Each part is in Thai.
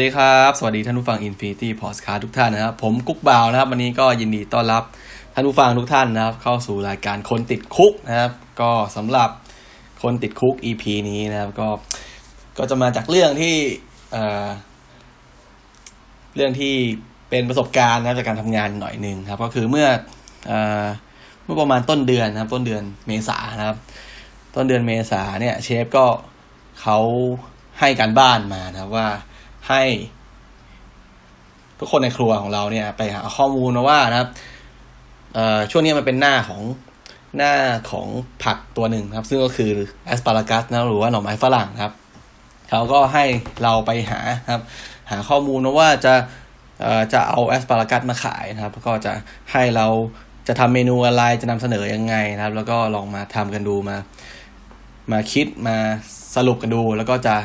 วัสดีครับ สวัสดีท่านผู้ฟัง Infinity Podcast ทุกท่านนะครับ ผมกุ๊กบ่าวนะครับ วันนี้ก็ยินดีต้อนรับท่านผู้ฟังทุกท่านนะครับ เข้าสู่รายการคนติดคุกนะครับ ก็สำหรับคนติดคุก EP นี้นะครับ ก็ก็จะมาจากเรื่องที่เอ่อเรื่องที่เป็นประสบการณ์นะจากการทำงานหน่อยหนึ่งครับ ก็คือเมื่อเอ่อเมื่อประมาณต้นเดือนนะครับ ต้นเดือนเมษานะครับ ต้นเดือนเมษาเนี่ย เชฟก็เขาให้การบ้านมานะครับว่า ให้ทุกคนในครัวของเราเนี่ย ไปหาข้อมูลมาว่านะครับช่วงนี้มันเป็นหน้าของหน้าของผักตัวหนึ่งครับ ซึ่งก็คือแอสปารากัสนะหรือว่าหน่อไม้ฝรั่งครับเขาก็ให้เราไปหาครับ หาข้อมูลนะว่าจะจะเอาแอสปารากัสมาขายนะครับ ก็จะให้เราจะทำเมนูอะไรจะนำเสนอยังไงนะครับ แล้วก็ลองมาทำกันดูมา มาคิดมาสรุปกันดู แล้วก็จะ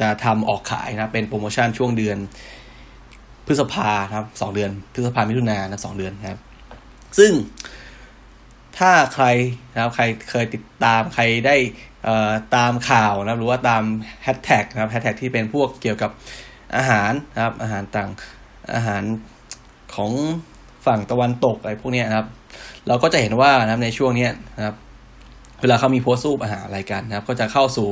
จะทำออกขายนะ เป็นโปรโมชั่นช่วงเดือน พฤษภาครับสองเดือน พฤษภามิถุนายนะสองเดือนครับ ซึ่งถ้าใครนะครับใครเคยติดตามใครได้ตามข่าวนะหรือว่าตามแฮชแท็กนะครับแฮชแท็กที่เป็นพวกเกี่ยวกับอาหารนะครับ อาหารต่างอาหารของฝั่งตะวันตกอะไรพวกนี้นะครับ เราก็จะเห็นว่านะครับในช่วงนี้นะครับ เวลาเขามีโพสต์รูปอาหารอะไรกันนะครับ ก็จะเข้าสู่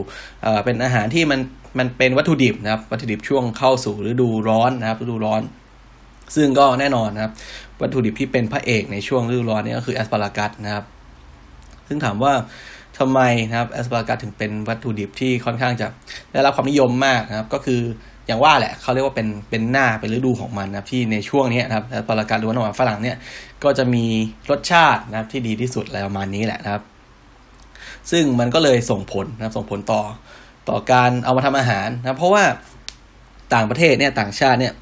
เป็นอาหารที่มันมันเป็นวัตถุดิบนะครับ วัตถุดิบช่วงเข้าสู่ฤดูร้อนนะครับฤดูร้อน ซึ่งก็แน่นอนนะครับ วัตถุดิบที่เป็นพระเอกในช่วงฤดูร้อนนี่ก็คือ asparagus ซึ่งถามว่าทำไมนะครับ asparagus ถึงเป็นวัตถุดิบที่ค่อนข้างจะได้รับความนิยมมากนะครับ ก็คืออย่างว่าแหละเขาเรียกว่าเป็นเป็นหน้าเป็นฤดูของมันนะครับที่ในช่วงนี้นะครับ asparagus หรือว่าหน่อฝรั่งเนี่ยก็จะมีรสชาตินะครับที่ดีที่สุดอะไรประมาณนี้แหละนะครับ ซึ่งมันก็เลยส่งผลนะครับส่งผลต่อต่อการเอามาทำอาหารนะเพราะว่าต่างประเทศเนี่ยต่างชาติเนี่ย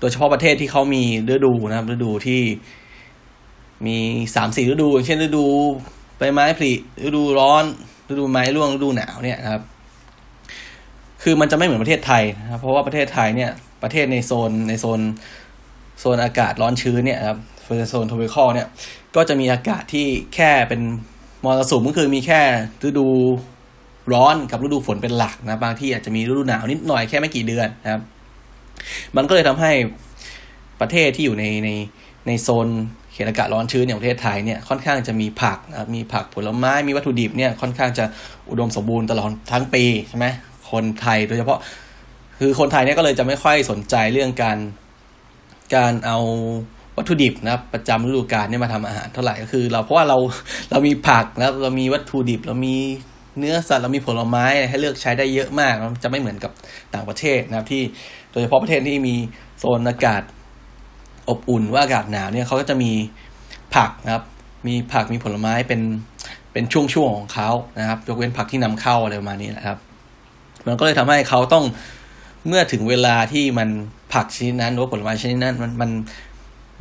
โดยเฉพาะประเทศที่เขามีฤดูนะครับฤดูที่มีสามสี่ฤดู อย่างเช่นฤดูใบไม้ผลิฤดูร้อนฤดูไม้ร่วงฤดูหนาวเนี่ยนะครับ คือมันจะไม่เหมือนประเทศไทยนะครับ เพราะว่าประเทศไทยเนี่ย ประเทศในโซนในโซนโซนอากาศร้อนชื้นเนี่ยครับโซนทวีคอเนี่ย ก็จะมีอากาศที่แค่เป็น มรสุมก็คือมีแค่ฤดูร้อนกับฤดูฝนเป็นหลักนะบางที่อาจจะมีฤดูหนาวนิดหน่อยแค่ไม่กี่เดือนนะครับ มันก็เลยทำให้ประเทศที่อยู่ในในในโซนเขตอากาศร้อนชื้นอย่างประเทศไทยเนี่ยค่อนข้างจะมีผักนะมีผักผลไม้มีวัตถุดิบเนี่ยค่อนข้างจะอุดมสมบูรณ์ตลอดทั้งปีใช่ไหมคนไทยโดยเฉพาะ คือคนไทยเนี่ยก็เลยจะไม่ค่อยสนใจเรื่องการการเอา วัตถุดิบนะครับประจำฤดูกาลเนี่ยมาทำอาหารเท่าไหร่ก็คือ เราเพราะว่าเราเรามีผักนะเรามีวัตถุดิบเรามีเนื้อสัตว์เรามีผลไม้ให้เลือกใช้ได้เยอะมากจะไม่เหมือนกับต่างประเทศนะครับที่โดยเฉพาะประเทศที่มีโซนอากาศอบอุ่นว่าอากาศหนาวเนี่ยเขาก็จะมีผักนะครับ มีผักมีผลไม้เป็นเป็นช่วงๆของเขานะครับ ยกเว้นผักที่นำเข้าอะไรประมาณนี้นะครับ มันก็เลยทำให้เขาต้องเมื่อถึงเวลาที่มันผักชนิดนั้นหรือผลไม้ชนิดนั้นมันมัน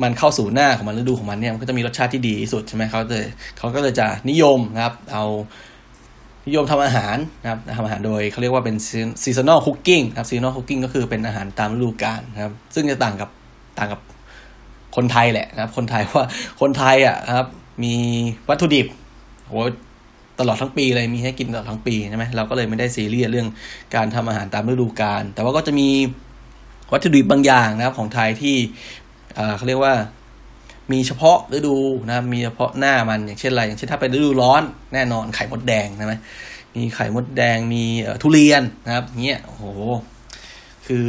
มันเข้าสู่หน้าของมันฤดูของมันเนี่ยมันก็จะมีรสชาติที่ดีที่สุดใช่ไหมเขาเลยเขาก็เลยจะนิยมนะครับ เอานิยมทำอาหารนะครับทำอาหารโดยเขาเรียกว่าเป็น seasonal cooking ครับ seasonal cooking ก็คือเป็นอาหารตามฤดูกาลนะครับ ซึ่งจะต่างกับต่างกับคนไทยแหละนะครับ คนไทยว่าคนไทยอะครับ มีวัตถุดิบโหตลอดทั้งปีเลยมีให้กินตลอดทั้งปีใช่ไหมเราก็เลยไม่ได้ซีเรียสเรื่องการทำอาหารตามฤดูกาลแต่ว่าก็จะมีวัตถุดิบบางอย่างนะครับของไทยที่ เขาเรียกว่ามีเฉพาะฤดูนะครับมีเฉพาะหน้ามันอย่างเช่นอะไร อย่างเช่นถ้าเป็นฤดูร้อนแน่นอนไข่มดแดงใช่ไหมมีไข่มดแดงมีทุเรียนนะครับเงี้ยโอ้โหคือ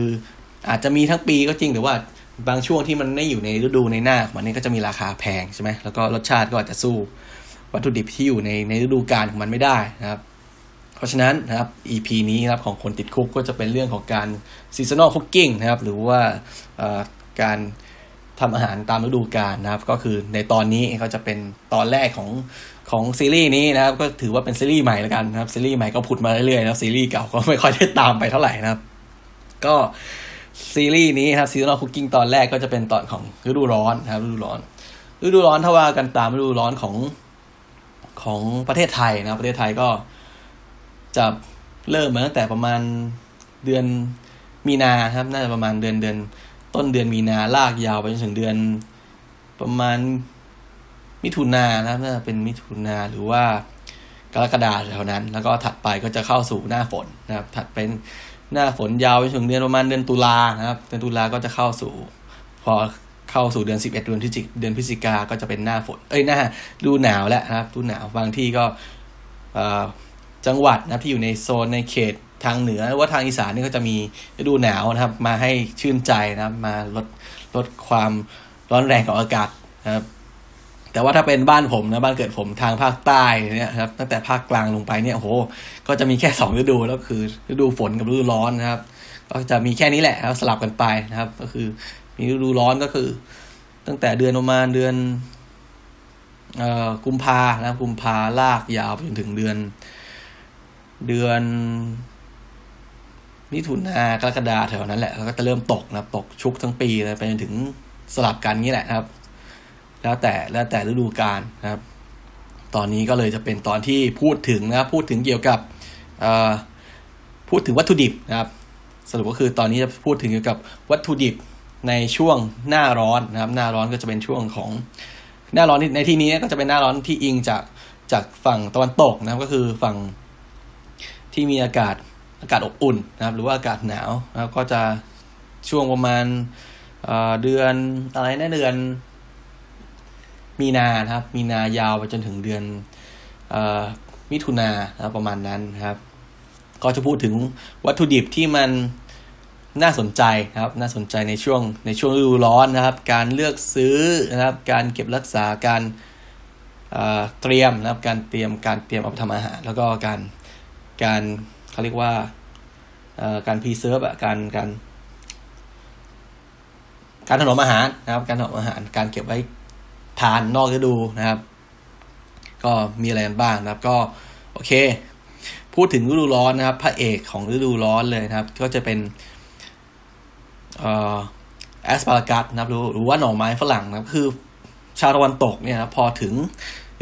อาจจะมีทั้งปีก็จริงแต่ว่าบางช่วงที่มันไม่อยู่ในฤดูในหน้าของมันนี่ก็จะมีราคาแพงใช่ไหมแล้วก็รสชาติก็อาจจะสู้วัตถุดิบที่อยู่ในในฤดูกาลของมันไม่ได้นะครับ เพราะฉะนั้นนะครับ EP นี้นะครับของคนติดคุกก็จะเป็นเรื่องของการ seasonal cooking นะครับ หรือว่าการ ทำอาหารตามฤดูกาลนะครับ ก็คือในตอนนี้ก็จะเป็นตอนแรกของของซีรีส์นี้นะครับ ก็ถือว่าเป็นซีรีส์ใหม่แล้วกันนะครับซีรีส์ใหม่ก็ผุดมาเรื่อยๆแล้วซีรีส์เก่าก็ไม่ค่อยได้ตามไปเท่าไหร่นะครับ ก็ซีรีส์นี้ครับซีรีส์ cooking ตอนแรกก็จะเป็นตอนของฤดูร้อนนะครับฤดูร้อนฤดูร้อนถ้าว่ากันตามฤดูร้อนของของประเทศไทยนะประเทศไทยก็จะเริ่มมาตั้งแต่ประมาณเดือนมีนาครับ น่าจะประมาณเดือนเดือน ต้นเดือนมีนาลากยาวไปจนถึงเดือนประมาณมิถุนานะครับน่าจะเป็นมิถุนาหรือว่ากรกฎาแถวนั้น แล้วก็ถัดไปก็จะเข้าสู่หน้าฝนนะครับ ถัดเป็นหน้าฝนยาวไปถึงเดือนประมาณเดือนตุลานะครับ เดือนตุลาก็จะเข้าสู่ พอเข้าสู่เดือนสิบเอ็ดเดือนพฤศจิกเดือนพฤศจิกาก็จะเป็นหน้าฝน เอ้ยหน้าดูหนาวแล้วนะครับดูหนาวบางที่ก็จังหวัดนะที่อยู่ในโซนในเขต ทางเหนือหรือว่าทางอีสานนี่ก็จะมีฤดูหนาวนะครับ มาให้ชื่นใจนะครับ มาลดลดความร้อนแรงของอากาศนะครับ แต่ว่าถ้าเป็นบ้านผมนะบ้านเกิดผมทางภาคใต้เนี่ยครับ ตั้งแต่ภาคกลางลงไปเนี่ยโห ก็จะมีแค่สองฤดูแล้วคือฤดูฝนกับฤดูร้อนนะครับ ก็จะมีแค่นี้แหละครับสลับกันไปนะครับ ก็คือมีฤดูร้อนก็คือ ตั้งแต่เดือนประมาณเดือนเอ่อกุมภานะกุมภาลากยาวไปจนถึงเดือน เดือน มิถุนากรกฎาแถวนั้นแหละแล้วก็จะเริ่มตกนะตกชุกทั้งปีเลยไปจนถึงสลับกันนี้แหละครับ แล้วแต่แล้วแต่ฤดูกาลนะครับ ตอนนี้ก็เลยจะเป็นตอนที่พูดถึงนะครับพูดถึงเกี่ยวกับพูดถึงวัตถุดิบนะครับ สรุปก็คือตอนนี้จะพูดถึงเกี่ยวกับวัตถุดิบในช่วงหน้าร้อนนะครับ หน้าร้อนก็จะเป็นช่วงของหน้าร้อนในที่นี้ก็จะเป็นหน้าร้อนที่อิงจากจากฝั่งตะวันตกนะครับ ก็คือฝั่งที่มีอากาศ อากาศอบอุ่นนะครับ หรือว่าอากาศหนาวนะครับก็จะช่วงประมาณเดือนอะไรนะเดือน มีนานะครับ มีนายาวไปจนถึงเดือนอมิถุนานะประมาณนั้นนะครับ ก็จะพูดถึงวัตถุดิบที่มันน่าสนใจนะครับ น่าสนใจในช่วงในช่วงฤดูร้อนนะครับ การเลือกซื้อนะครับ การเก็บรักษาการเตรียมนะครับ การเตรียมการเตรียมเอาไปทำอาหาร แล้วก็การการ เขาเรียกว่าการ preserve อะการการ การถนอมอาหารนะครับ การถนอมอาหาร การเก็บไว้ทานนอกฤดูนะครับ ก็มีอะไรกันบ้างนะครับ ก็โอเค พูดถึงฤดูร้อนนะครับ พระเอกของฤดูร้อนเลยนะครับ ก็จะเป็น asparagus นะครับหรือว่าหน่อไม้ฝรั่งนะครับ คือชาวตะวันตกเนี่ยนะพอถึง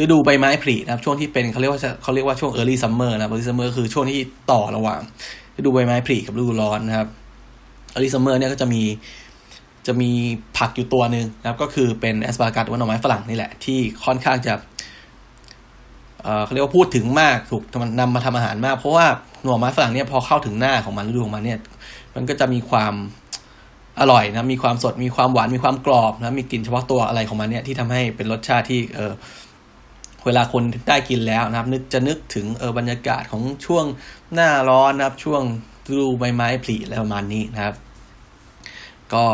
ฤดูใบไม้ผลินะครับช่วงที่เป็นเขาเรียกว่าเขาเรียกว่าช่วง early summer นะ early summer คือช่วงที่ต่อระหว่างฤดูใบไม้ผลิกับฤดูร้อนนะครับ early summer เนี่ยก็จะมีจะมีผักอยู่ตัวหนึ่งนะครับ ก็คือเป็นแอสปารากัสว่าหน่อไม้ฝรั่งนี่แหละ ที่ค่อนข้างจะเขาเรียกว่าพูดถึงมากถูกนำมาทำอาหารมาก เพราะว่าหน่อไม้ฝรั่งเนี่ยพอเข้าถึงหน้าของมันฤดูของมันเนี่ย มันก็จะมีความอร่อยนะมีความสดมีความหวานมีความกรอบนะมีกลิ่นเฉพาะตัวอะไรของมันเนี่ยที่ทำให้เป็นรสชาติที่เออ เวลาคนได้กินแล้วนะครับ นึกจะนึกถึงเออบรรยากาศของช่วงหน้าร้อนนะครับ ช่วงฤดูใบไม้ผลิอะไรประมาณนี้นะครับ ก็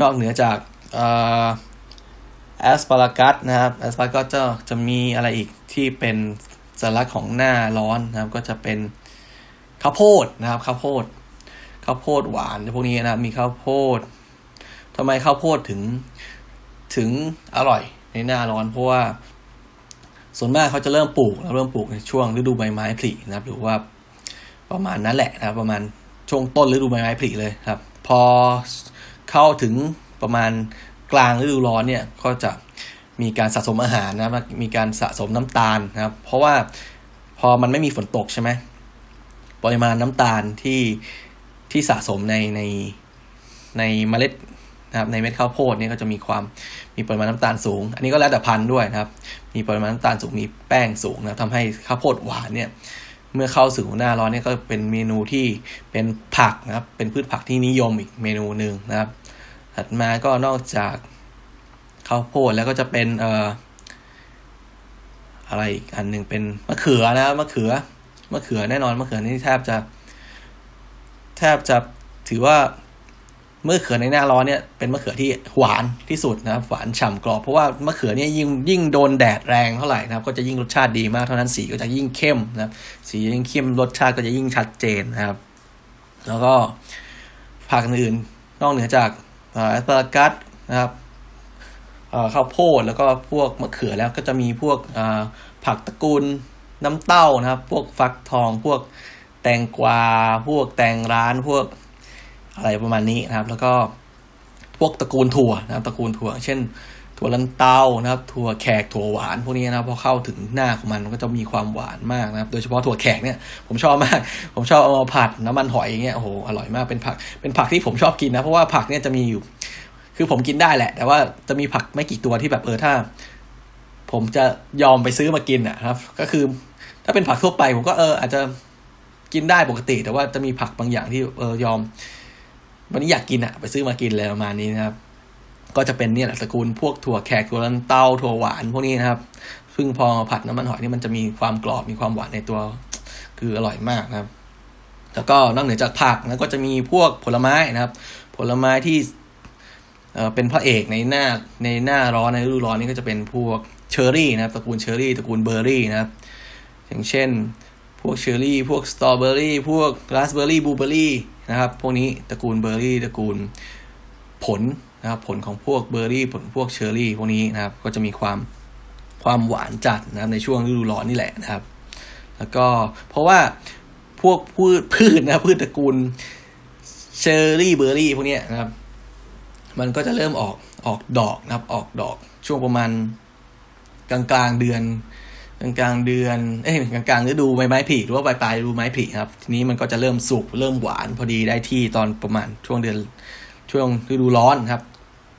นอกเหนือจากแอสปารากัสนะครับแอสปารากัสจะจะมีอะไรอีกที่เป็นสัญลักษณ์ของหน้าร้อนนะครับ ก็จะเป็นข้าวโพดนะครับข้าวโพดข้าวโพดหวานพวกนี้นะครับมีข้าวโพดทำไมข้าวโพดถึงถึงอร่อยในหน้าร้อนเพราะว่า ส่วนมากเขาจะเริ่มปลูกเริ่มปลูกในช่วงฤดูใบไม้ผลินะครับหรือว่าประมาณนั้นแหละนะครับ ประมาณช่วงต้นฤดูใบไม้ผลิเลยครับ พอเข้าถึงประมาณกลางฤดูร้อนเนี่ยก็จะมีการสะสมอาหารนะมีการสะสมน้ำตาลนะครับ เพราะว่าพอมันไม่มีฝนตกใช่ไหมปริมาณน้ำตาลที่ที่สะสมในในในเมล็ด นะครับในเม็ดข้าวโพดเนี่ยก็จะมีความมีปริมาณน้ำตาลสูง อันนี้ก็แล้วแต่พันธุ์ด้วยนะครับ มีปริมาณน้ำตาลสูงมีแป้งสูงนะทำให้ข้าวโพดหวานเนี่ยเมื่อเข้าสู่หน้าร้อนเนี่ยก็เป็นเมนูที่เป็นผักนะครับ เป็นพืชผักที่นิยมอีกเมนูหนึ่งนะครับ ถัดมาก็นอกจากข้าวโพดแล้วก็จะเป็นเอ่ออะไรอีกอันหนึ่งเป็นมะเขือนะมะเขือมะเขือแน่นอนมะเขือนี่แทบจะ แทบจะถือว่า มื่อเขือในหน้าร้อนเนี่ยเป็นมะเขือที่หวานที่สุดนะครับ หวานฉ่ากรอบเพราะว่ามะเขือเนี่ยยิ่งยิ่งโดนแดดแรงเท่าไหร่นะครับ ก็จะยิ่งรสชาติดีมากเท่านั้นสีก็จะยิ่งเข้มนะครับ สียิ่งเข้มรสชาติก็จะยิ่งชัดเจนนะครับ แล้วก็ผักอื่นนอกเหนือจากแอสปารากัสนะครับข้าวโพดแล้วก็พวกมะเขือแล้วก็จะมีพวกผักตระกูลน้ำเต้านะครับ พวกฟักทองพวกแตงกวา พวกแตงร้านพวก อะไรประมาณนี้นะครับ แล้วก็พวกตระกูลถั่วนะครับ ตระกูลถั่ว เช่น ถั่วลันเตานะครับ ถั่วแขกถั่วหวานพวกนี้นะพอเข้าถึงหน้าของมันมันก็จะมีความหวานมากนะครับ โดยเฉพาะถั่วแขกเนี่ยผมชอบมาก ผมชอบเอามาผัดน้ำมันหอยอย่างเงี้ยโอ้โหอร่อยมากเป็นผักเป็นผักที่ผมชอบกินนะเพราะว่าผักเนี่ยจะมีอยู่ คือผมกินได้แหละ แต่ว่าจะมีผักไม่กี่ตัวที่แบบเออถ้า ผมจะยอมไปซื้อมากินอะครับ ก็คือ ถ้าเป็นผักทั่วไป ผมก็เออ อาจจะกินได้ปกติ แต่ว่าจะมีผักบางอย่างที่เออยอม วันนี้อยากกินอะไปซื้อมากินเลยประมาณนี้นะครับ ก็จะเป็นเนี่ยแหละสกุลพวกถั่วแขกถั่วลันเตาถั่วหวานพวกนี้นะครับซึ่งพอผัดน้ำมันหอยนี่มันจะมีความกรอบมีความหวานในตัว คืออร่อยมากนะครับ แล้วก็นอกเหนือจากผักนะก็จะมีพวกผลไม้นะครับ ผลไม้ที่เอ่อเป็นพระเอกในหน้าในหน้าร้อนในฤดูร้อนนี่ก็จะเป็นพวกเชอร์รี่นะครับตระกูลเชอร์รี่ตระกูลเบอร์รี่นะครับ อย่างเช่น พวกเชอร์รี่ พวกสตรอเบอร์รี่ พวกราสเบอร์รี่บลูเบอร์รี่ นะครับ พวกนี้ตระกูลเบอร์รี่ตระกูลผลนะครับ ผลของพวกเบอร์รี่ ผลพวกเชอร์รี่ พวกนี้นะครับ ก็จะมีความความหวานจัดนะครับ ในช่วงฤดูร้อนนี่แหละนะครับ แล้วก็เพราะว่าพวกพืชพืชนะพืชตระกูลเชอร์รี่เบอร์รี่พวกนี้นะครับ มันก็จะเริ่มออกออกดอกนะครับ ออกดอกช่วงประมาณกลางกลางเดือน กลางเดือน เอ้ยกลางกลางฤดูใบไม้ผลิหรือว่าปลายปลายฤดูไม้ผลิครับ ทีนี้มันก็จะเริ่มสุกเริ่มหวานพอดีได้ที่ตอนประมาณช่วงเดือนช่วงฤดูร้อนครับ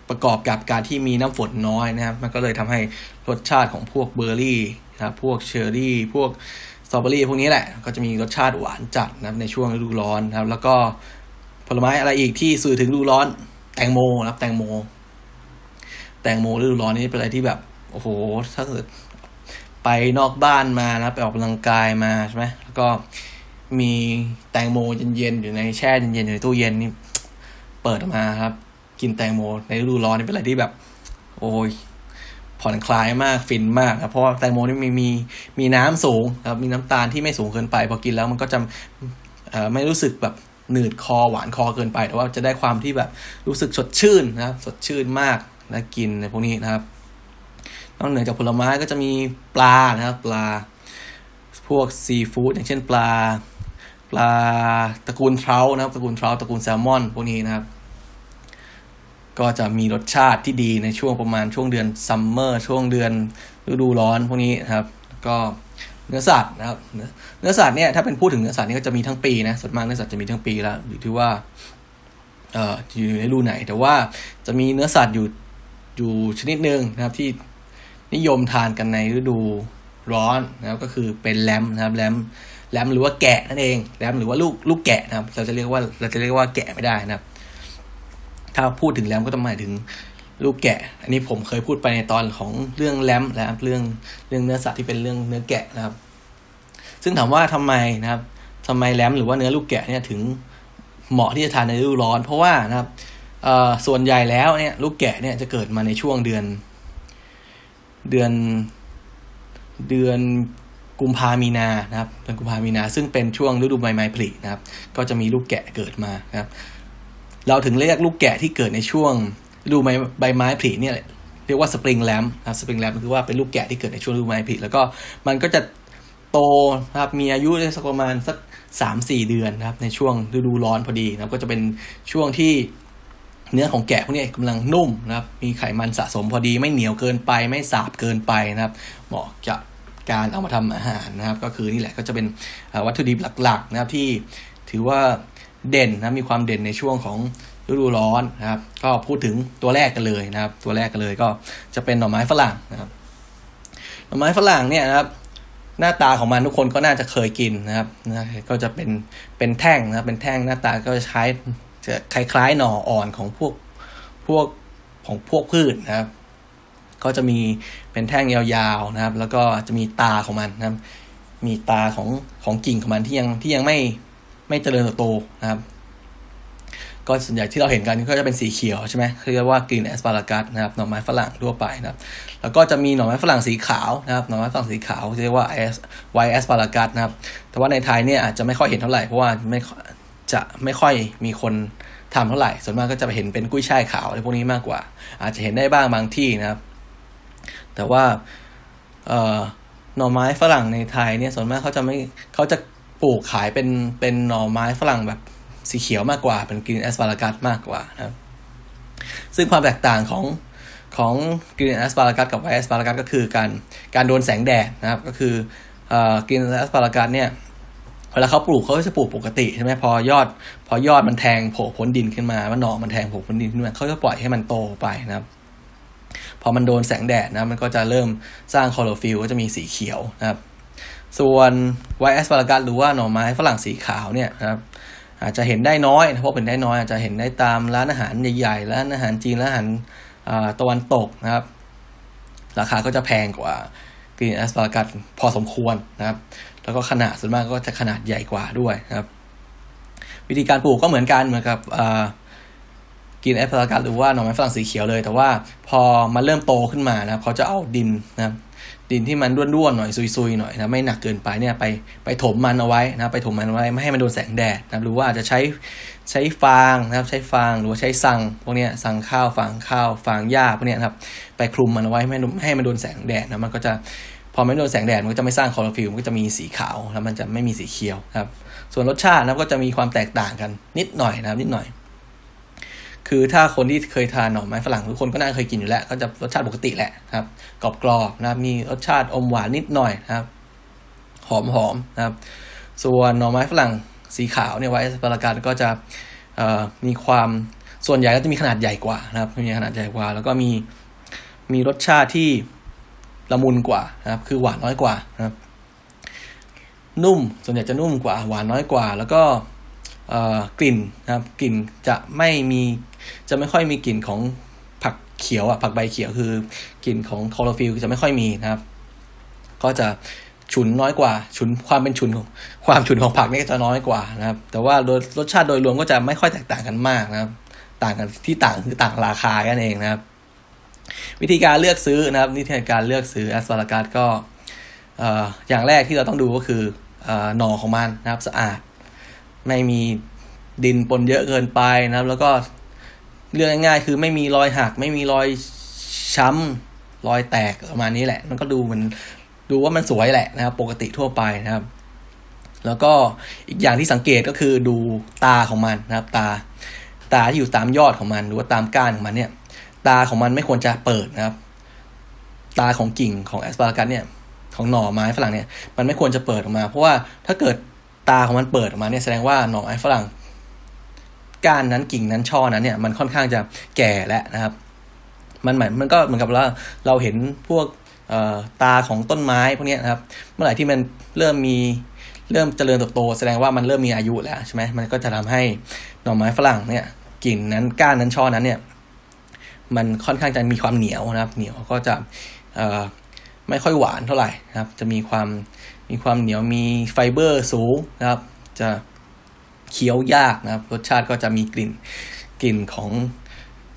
ประกอบกับการที่มีน้ำฝนน้อยนะครับ มันก็เลยทำให้รสชาติของพวกเบอร์รี่นะครับพวกเชอร์รี่ พวกสตรอเบอรี่พวกนี้แหละ ก็จะมีรสชาติหวานจัดนะครับในช่วงฤดูร้อนนะครับ แล้วก็ผลไม้อะไรอีกที่สื่อถึงฤดูร้อน แตงโมนะครับ แตงโม แตงโมฤดูร้อนนี่เป็นอะไรที่แบบโอ้โหถ้าเกิด ไปนอกบ้านมานะไปออกกำลังกายมาใช่ไหมแล้วก็มีแตงโมเย็นๆอยู่ในแช่เย็นๆอยู่ในตู้เย็นนี่เปิดออกมาครับ กินแตงโม ในฤดูร้อนนี่เป็นอะไรที่แบบ โอ้ยผ่อนคลายมากฟินมากครับเพราะว่าแตงโมนี่มีมีมีน้ำสูงครับมีน้ำตาลที่ไม่สูงเกินไป พอกินแล้วมันก็จะไม่รู้สึกแบบหนืดคอหวานคอเกินไป แต่ว่าจะได้ความที่แบบรู้สึกสดชื่นนะครับสดชื่นมากนะกินในพวกนี้นะครับ นอกเหนือจากผลไม้ก็จะมีปลานะครับปลา พวกซีฟู้ดอย่างเช่นปลา ปลาตระกูลเทรานะครับตระกูลเทราตระกูลแซลมอนพวกนี้นะครับ ก็จะมีรสชาติที่ดีในช่วงประมาณช่วงเดือน summer ช่วงเดือนฤดูร้อนพวกนี้นะครับก็เนื้อสัตว์นะครับ เนื้อสัตว์เนี่ยถ้าเป็นพูดถึงเนื้อสัตว์นี่ก็จะมีทั้งปีนะส่วนมากเนื้อสัตว์จะมีทั้งปีแล้วอยู่ที่ว่าเอ่ออยู่ในฤดูไหน แต่ว่าจะมีเนื้อสัตว์อยู่อยู่ชนิดหนึ่งนะครับที่ นิยมทานกันในฤดูร้อนนะครับก็คือเป็น lamb นะครับ lamb lamb หรือว่าแกะนั่นเอง lamb หรือว่าลูกลูกแกะนะครับ เราจะเรียกว่าเราจะเรียกว่าแกะไม่ได้นะครับ ถ้าพูดถึงแรมก็ต้องหมายถึงลูกแกะ อันนี้ผมเคยพูดไปในตอนของเรื่องแรมนะครับเรื่องเรื่องเนื้อสัตว์ที่เป็นเรื่องเนื้อแกะนะครับ ซึ่งถามว่าทำไมนะครับทำไมแรมหรือว่าเนื้อลูกแกะเนี่ยถึงเหมาะที่จะทานในฤดูร้อน เพราะว่านะครับส่วนใหญ่แล้วเนี่ยลูกแกะเนี่ยจะเกิดมาในช่วงเดือน เดือนเดือนกุมภามีนานะครับเดือนกุมภามีนา ซึ่งเป็นช่วงฤดูใบไม้ผลินะครับ ก็จะมีลูกแกะเกิดมานะครับ เราถึงเรียกลูกแกะที่เกิดในช่วงฤดูใบใบไม้ผลิเนี่ยเรียกว่าสปริงแลมนะครับสปริงแลมคือว่าเป็นลูกแกะที่เกิดในช่วงฤดูใบไม้ผลิแล้วก็มันก็จะโตนะครับมีอายุได้สักประมาณสักสามสี่เดือนนะครับ ในช่วงฤดูร้อนพอดีนะก็จะเป็นช่วงที่ เนื้อของแกะพวกนี้กำลังนุ่มนะครับมีไขมันสะสมพอดีไม่เหนียวเกินไป ไม่สาบเกินไปนะครับ เหมาะกับการเอามาทำอาหารนะครับ ก็คือนี่แหละก็จะเป็นวัตถุดิบหลักๆนะครับที่ถือว่าเด่นนะมีความเด่นในช่วงของฤดูร้อนนะครับ ก็พูดถึงตัวแรกกันเลยนะครับ ตัวแรกกันเลยก็จะเป็นหน่อไม้ฝรั่งนะครับ หน่อไม้ฝรั่งเนี่ยนะครับ หน้าตาของมันทุกคนก็น่าจะเคยกินนะครับนะก็จะเป็นเป็นแท่งนะเป็นแท่งหน้าตาก็จะใช้ จะคล้ายๆหน่ออ่อนของพวกพวกของพวกพืชนะครับ ก็จะมีเป็นแท่งยาวๆนะครับ แล้วก็จะมีตาของมันนะครับ มีตาของของกิ่งของมันที่ยังที่ยังไม่ไม่เจริญเติบโตนะครับ ก็ส่วนใหญ่ที่เราเห็นกันก็จะเป็นสีเขียวใช่ไหมเรียกว่า green asparagus นะครับหน่อไม้ฝรั่งทั่วไปนะครับ แล้วก็จะมีหน่อไม้ฝรั่งสีขาวนะครับหน่อไม้ฝรั่งสีขาวเรียกว่า white asparagus นะครับ แต่ว่าในไทยเนี่ยอาจจะไม่ค่อยเห็นเท่าไหร่เพราะว่าไม่ จะไม่ค่อยมีคนทำเท่าไหร่ ส่วนมากก็จะไปเห็นเป็นกุ้ยช่ายขาวอะไรพวกนี้มากกว่า อาจจะเห็นได้บ้างบางที่นะครับ แต่ว่าเอ่อหน่อไม้ฝรั่งในไทยเนี่ยส่วนมากเขาจะไม่เขาจะปลูกขายเป็นเป็นหน่อไม้ฝรั่งแบบสีเขียวมากกว่า เป็น green asparagus มากกว่านะครับ ซึ่งความแตกต่างของของ green asparagus กับ white asparagus ก็คือการการโดนแสงแดดนะครับ ก็คือ green asparagus เนี่ย เวลาเขาปลูกเขาจะปลูกปกติใช่ไหมพอยอด พอยอดมันแทงโผล่พ้นดินขึ้นมาว่าหน่อมันแทงโผล่พ้นดินขึ้นมาเขาจะปล่อยให้มันโตไปนะครับ พอมันโดนแสงแดดนะมันก็จะเริ่มสร้างคลอโรฟิลก็จะมีสีเขียวนะครับ ส่วน white asparagus หรือว่าหน่อไม้ฝรั่งสีขาวเนี่ยนะครับอาจจะเห็นได้น้อยนะเพราะเป็นได้น้อยอาจจะเห็นได้ตามร้านอาหารใหญ่ๆร้านอาหารจีนร้านอาหารตะวันตกนะครับ ราคาก็จะแพงกว่าgreen asparagus พอสมควรนะครับ แล้วก็ขนาดส่วนมากก็จะขนาดใหญ่กว่าด้วยครับ วิธีการปลูกก็เหมือนกันเหมือนกับ green asparagus หรือว่าหน่อไม้ฝรั่งสีเขียวเลย แต่ว่าพอมันเริ่มโตขึ้นมานะครับเขาจะเอาดินนะครับดินที่มันร่วนๆหน่อยซุยๆหน่อยนะไม่หนักเกินไปเนี่ยไปไปถมมันเอาไว้นะไปถมมันเอาไว้ไม่ให้มันโดนแสงแดดนะหรือว่าอาจจะใช้ใช้ฟางนะครับใช้ฟางหรือว่าใช้ซังพวกเนี้ยซังข้าวฟางข้าวฟางหญ้าพวกเนี้ยครับไปคลุมมันเอาไว้ไม่ให้มันโดนแสงแดดนะมันก็จะ พอไม่โดนแสงแดดมันก็จะไม่สร้างคลอโรฟิลมันก็จะมีสีขาวแล้วมันจะไม่มีสีเขียวครับ ส่วนรสชาตินะก็จะมีความแตกต่างกันนิดหน่อยนะครับ นิดหน่อย คือถ้าคนที่เคยทานหน่อไม้ฝรั่งทุกคนก็น่าเคยกินอยู่แล้ว ก็จะรสชาติปกติแหละครับกรอบกรอบนะมีรสชาติอมหวานนิดหน่อยนะครับ หอมหอมนะครับ ส่วนหน่อไม้ฝรั่งสีขาวเนี่ยไว้สปาราการก็จะมีความส่วนใหญ่ก็จะมีขนาดใหญ่กว่านะครับมีขนาดใหญ่กว่า แล้วก็มีมีรสชาติที่ ละมุนกว่านะครับ คือหวานน้อยกว่านะครับ นุ่มส่วนใหญ่จะนุ่มกว่า หวานน้อยกว่า แล้วก็กลิ่นนะครับ กลิ่นจะไม่มีจะไม่ค่อยมีกลิ่นของผักเขียวอะผักใบเขียวคือกลิ่นของคลอโรฟิลจะไม่ค่อยมีนะครับ ก็จะฉุนน้อยกว่า ฉุนความเป็นฉุนของความฉุนของผักนี่จะน้อยกว่านะครับ แต่ว่าโดยรสชาติโดยรวมก็จะไม่ค่อยแตกต่างกันมากนะครับ ต่างกันที่ต่างคือต่างราคากันเองนะครับ วิธีการเลือกซื้อนะครับวิธีการเลือกซื้อแอสปารากัสก็อย่างแรกที่เราต้องดูก็คือหน่อของมันนะครับสะอาด ไม่มีดินปนเยอะเกินไปนะครับ แล้วก็เรื่องง่ายๆ คือไม่มีรอยหัก ไม่มีรอยช้ำรอยแตกประมาณนี้แหละ มันก็ดูมันดูว่ามันสวยแหละนะครับ ปกติทั่วไปนะครับ แล้วก็อีกอย่างที่สังเกตก็คือดูตาของมันนะครับ ตา ตาที่อยู่ตามยอดของมันหรือว่าตามก้านของมันเนี่ย ตาของมันไม่ควรจะเปิดนะครับ ตาของกิ่งของแอสปารากัสเนี่ย ของหน่อไม้ฝรั่งเนี่ย มันไม่ควรจะเปิดออกมา เพราะว่าถ้าเกิดตาของมันเปิดออกมาเนี่ยแสดงว่าหน่อไม้ฝรั่งก้านนั้นกิ่งนั้นช่อนั้นเนี่ย มันค่อนข้างจะแก่แล้วนะครับ มันเหมือนมันก็เหมือนกับเราเราเห็นพวกตาของต้นไม้พวกนี้นะครับ เมื่อไหร่ที่มันเริ่มมีเริ่มเจริญเติบโต แสดงว่ามันเริ่มมีอายุแล้วใช่ไหมมันก็จะทำให้หน่อไม้ฝรั่งเนี่ยกิ่งนั้นก้านนั้นช่อนั้นเนี่ย มันค่อนข้างจะมีความเหนียวนะครับ เหนียวก็จะไม่ค่อยหวานเท่าไหร่นะครับ จะมีความมีความเหนียวมีไฟเบอร์สูงนะครับ จะเคี้ยวยากนะครับ รสชาติก็จะมีกลิ่นกลิ่นของ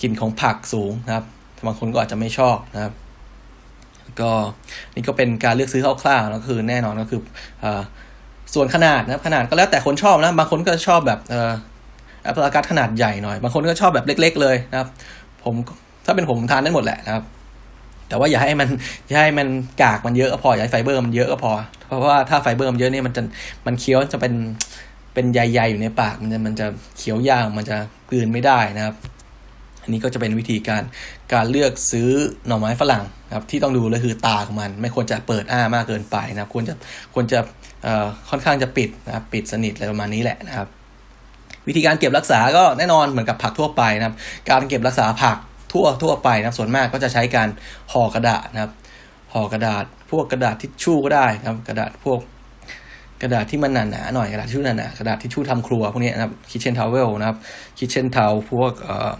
กลิ่นของผักสูงนะครับบางคนก็อาจจะไม่ชอบนะครับ ก็นี่ก็เป็นการเลือกซื้อคร่าวๆแล้วคือแน่นอนก็คืออส่วนขนาดนะขนาดก็แล้วแต่คนชอบนะบางคนก็ชอบแบบ asparagus ขนาดใหญ่หน่อย บางคนก็ชอบแบบเล็ก ๆ เลยนะครับ ผมถ้าเป็นผมทานได้หมดแหละนะครับ แต่ว่าอย่าให้มันอย่าให้มันกากมันเยอะก็พออย่าให้ไฟเบอร์มันเยอะก็พอ เพราะว่าถ้าไฟเบอร์มันเยอะนี่มันจะมันเคี้ยวจะเป็นเป็นใยๆอยู่ในปาก มันจะมันจะเคี้ยวยากมันจะกลืนไม่ได้นะครับ อันนี้ก็จะเป็นวิธีการการเลือกซื้อหน่อไม้ฝรั่งครับที่ต้องดูเลยคือตาของมัน ไม่ควรจะเปิดอ้ามากเกินไปนะครับ ควรจะควรจะค่อนข้างจะปิดนะครับ ปิดสนิทอะไรประมาณนี้แหละนะครับ วิธีการเก็บรักษาก็แน่นอนเหมือนกับผักทั่วไปนะครับ การเก็บรักษาผักทั่วทั่วไปนะครับ ส่วนมากก็จะใช้การห่อกระดาษนะครับ ห่อกระดาษ พวกกระดาษทิชชู่ก็ได้ครับ กระดาษพวกกระดาษที่มันหนาๆหน่อยกระดาษทิชชู่หนาๆกระดาษทิชชู่ทำครัวพวกนี้นะครับ kitchen towel นะครับ kitchen towel พวกเอ่อ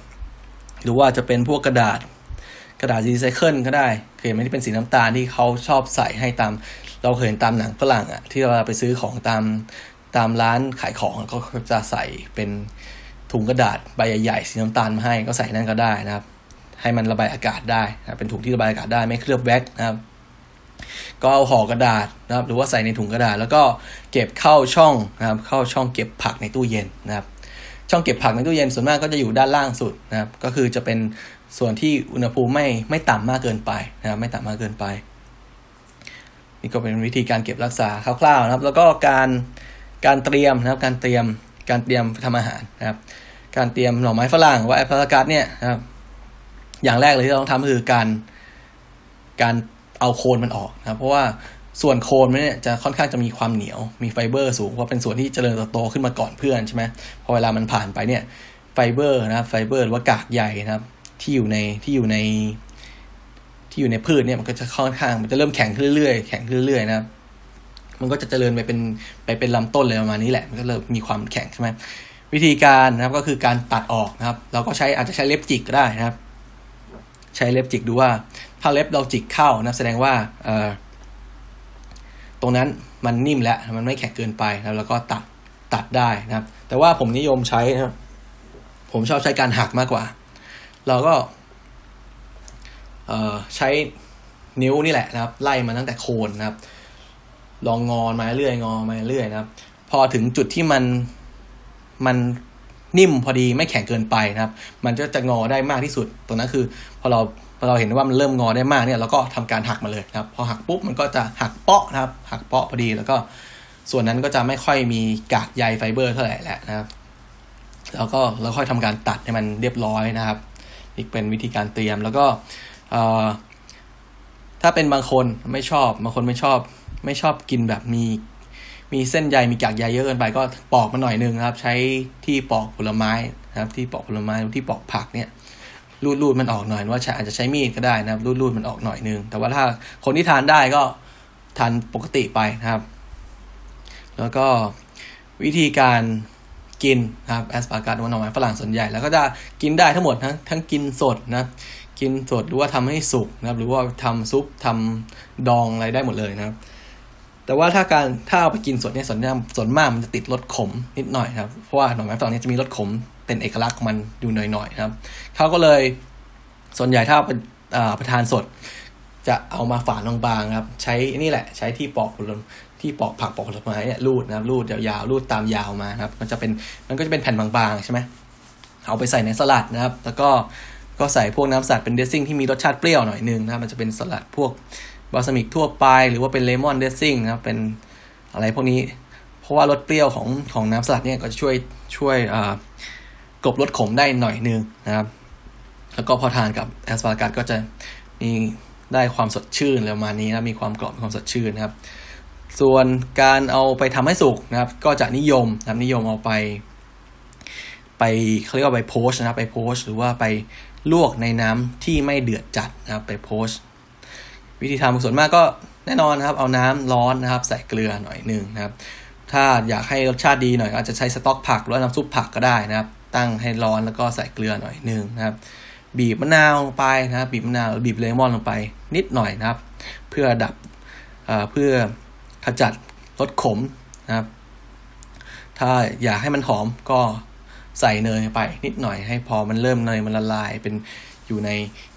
หรือว่าจะเป็นพวกกระดาษกระดาษรีไซเคิลก็ได้เคยไหมที่เป็นสีน้ำตาลที่เขาชอบใส่ให้ตาม เราเคยเห็นตามหนังฝรั่งอะที่เราไปซื้อของตาม ตามร้านขายของก็จะใส่เป็นถุงกระดาษใบใหญ่ๆสีน้ำตาลมาให้ก็ใส่นั่นก็ได้นะครับ ให้มันระบายอากาศได้นะเป็นถุงที่ระบายอากาศได้ไม่เคลือบแว็กนะครับ ก็เอาห่อกระดาษนะครับ หรือว่าใส่ในถุงกระดาษ แล้วก็เก็บเข้าช่องนะครับ เข้าช่องเก็บผักในตู้เย็นนะครับ ช่องเก็บผักในตู้เย็นส่วนมากก็จะอยู่ด้านล่างสุดนะครับ ก็คือจะเป็นส่วนที่อุณหภูมิไม่ไม่ต่ำมากเกินไปนะครับไม่ต่ำมากเกินไป นี่ก็เป็นวิธีการเก็บรักษาคร่าวๆนะครับ แล้วก็การ การเตรียมนะครับ การเตรียมการเตรียมทำอาหารนะครับ การเตรียมหน่อไม้ฝรั่งว่า asparagus เนี่ยนะครับ อย่างแรกเลยที่เราต้องทำคือการการเอาโคนมันออกนะครับ เพราะว่าส่วนโคนมันเนี่ยจะค่อนข้างจะมีความเหนียว มีไฟเบอร์สูงเพราะเป็นส่วนที่เจริญเติบโตขึ้นมาก่อนเพื่อนใช่ไหมพอเวลามันผ่านไปเนี่ยไฟเบอร์นะครับไฟเบอร์หรือว่ากากใยนะครับ ที่อยู่ในที่อยู่ในที่อยู่ในพืชเนี่ยมันก็จะค่อนข้างมันจะเริ่มแข็งขึ้นเรื่อยๆแข็งขึ้นเรื่อยๆนะครับ มันก็จะเจริญไปเป็นไปเป็นลำต้นเลยประมาณนี้แหละ มันก็เลยมีความแข็งใช่ไหมวิธีการนะครับก็คือการตัดออกนะครับ เราก็ใช้อาจจะใช้เล็บจิกก็ได้นะครับ ใช้เล็บจิกดูว่า ถ้าเล็บเราจิกเข้านะแสดงว่าเออตรงนั้นมันนิ่มแล้วมันไม่แข็งเกินไปนะแล้วก็ตัดตัดได้นะครับ แต่ว่าผมนิยมใช้นะครับ ผมชอบใช้การหักมากกว่า เราก็ เอ่อใช้นิ้วนี่แหละนะครับ ไล่มาตั้งแต่โคนนะครับ ลองงอมาเรื่อยงอมาเรื่อยนะครับ พอถึงจุดที่มันมันนิ่มพอดีไม่แข็งเกินไปนะครับ มันก็จะงอได้มากที่สุด ตรงนั้นคือ พอเราพอเราเห็นว่ามันเริ่มงอได้มากเนี่ยเราก็ทำการหักมาเลยนะครับ พอหักปุ๊บมันก็จะหักเปาะนะครับ หักเปาะพอดีแล้วก็ส่วนนั้นก็จะไม่ค่อยมีกากใยไฟเบอร์เท่าไหร่แหละนะครับ แล้วก็เราค่อยทำการตัดให้มันเรียบร้อยนะครับอีกเป็นวิธีการเตรียมแล้วก็ถ้าเป็นบางคนไม่ชอบบางคนไม่ชอบ ไม่ชอบกินแบบมีมีเส้นใยมีกากใยเยอะเกินไปก็ปอกมาหน่อยนึงนะครับ ใช้ที่ปอกผลไม้นะครับ ที่ปอกผลไม้ที่ปอกผักเนี่ยรูดรูดมันออกหน่อยว่าอาจจะใช้มีดก็ได้นะครับรูดรูดมันออกหน่อยนึง แต่ว่าถ้าคนที่ทานได้ก็ทานปกติไปนะครับ แล้วก็วิธีการกินนะครับ asparagus ว่าหน่อไม้ฝรั่งส่วนใหญ่แล้วก็จะกินได้ทั้งหมดทั้งทั้งกินสดนะกินสดหรือว่าทำให้สุกนะครับ หรือว่าทำซุปทำดองอะไรได้หมดเลยนะครับ แต่ว่าถ้าการถ้าเอาไปกินสดเนี่ยส่วนส่วนมากมันจะติดรสขมนิดหน่อยครับเพราะว่าหน่อไม้ฝรั่งนี้จะมีรสขมเป็นเอกลักษณ์ของมันอยู่หน่อยๆนะครับเขาก็เลยส่วนใหญ่ถ้าไปไปทานสด จะเอามาฝานบางๆครับ ใช้นี่แหละ ใช้ที่ปอกผลที่ปอกผักปอกผลไม้เนี่ยรูดนะครับรูดยาวๆรูดตามยาวมาครับ มันจะเป็นมันก็จะเป็นแผ่นบางๆใช่ไหมเอาไปใส่ในสลัดนะครับ แล้วก็ก็ใส่พวกน้ำสลัดเป็น dressing ที่มีรสชาติเปรี้ยวหน่อยนึงนะครับมันจะเป็นสลัดพวก balsamic ทั่วไป หรือว่าเป็น lemon dressing นะครับเป็นอะไรพวกนี้ เพราะว่ารสเปรี้ยวของของน้ำสลัดเนี่ยก็จะช่วยช่วยกลบรสขมได้หน่อยนึงนะครับ แล้วก็พอทานกับ asparagus ก็จะมีได้ความสดชื่นประมาณนี้นะมีความกรอบความสดชื่นนะครับ ส่วนการเอาไปทำให้สุกนะครับ ก็จะนิยมนะครับนิยมเอาไป ไปเขาเรียกว่าไปโพสนะครับ ไปโพสหรือว่าไปลวกในน้ำที่ไม่เดือดจัดนะครับ ไปโพส วิธีทำส่วนมากก็แน่นอนนะครับ เอาน้ำร้อนนะครับ ใส่เกลือหน่อยหนึ่งนะครับ ถ้าอยากให้รสชาติดีหน่อยอาจจะใช้สต๊อกผักหรือน้ำซุปผักก็ได้นะครับ ตั้งให้ร้อนแล้วก็ใส่เกลือหน่อยหนึ่งนะครับ บีบมะนาวลงไปนะครับบีบมะนาวบีบเลมอนลงไป นิดหน่อยนะครับ เพื่อดับเพื่อขจัดรสขมนะครับ ถ้าอยากให้มันหอมก็ใส่เนยไปนิดหน่อยให้พอมันเริ่มเนยมันละลายเป็น อยู่ใน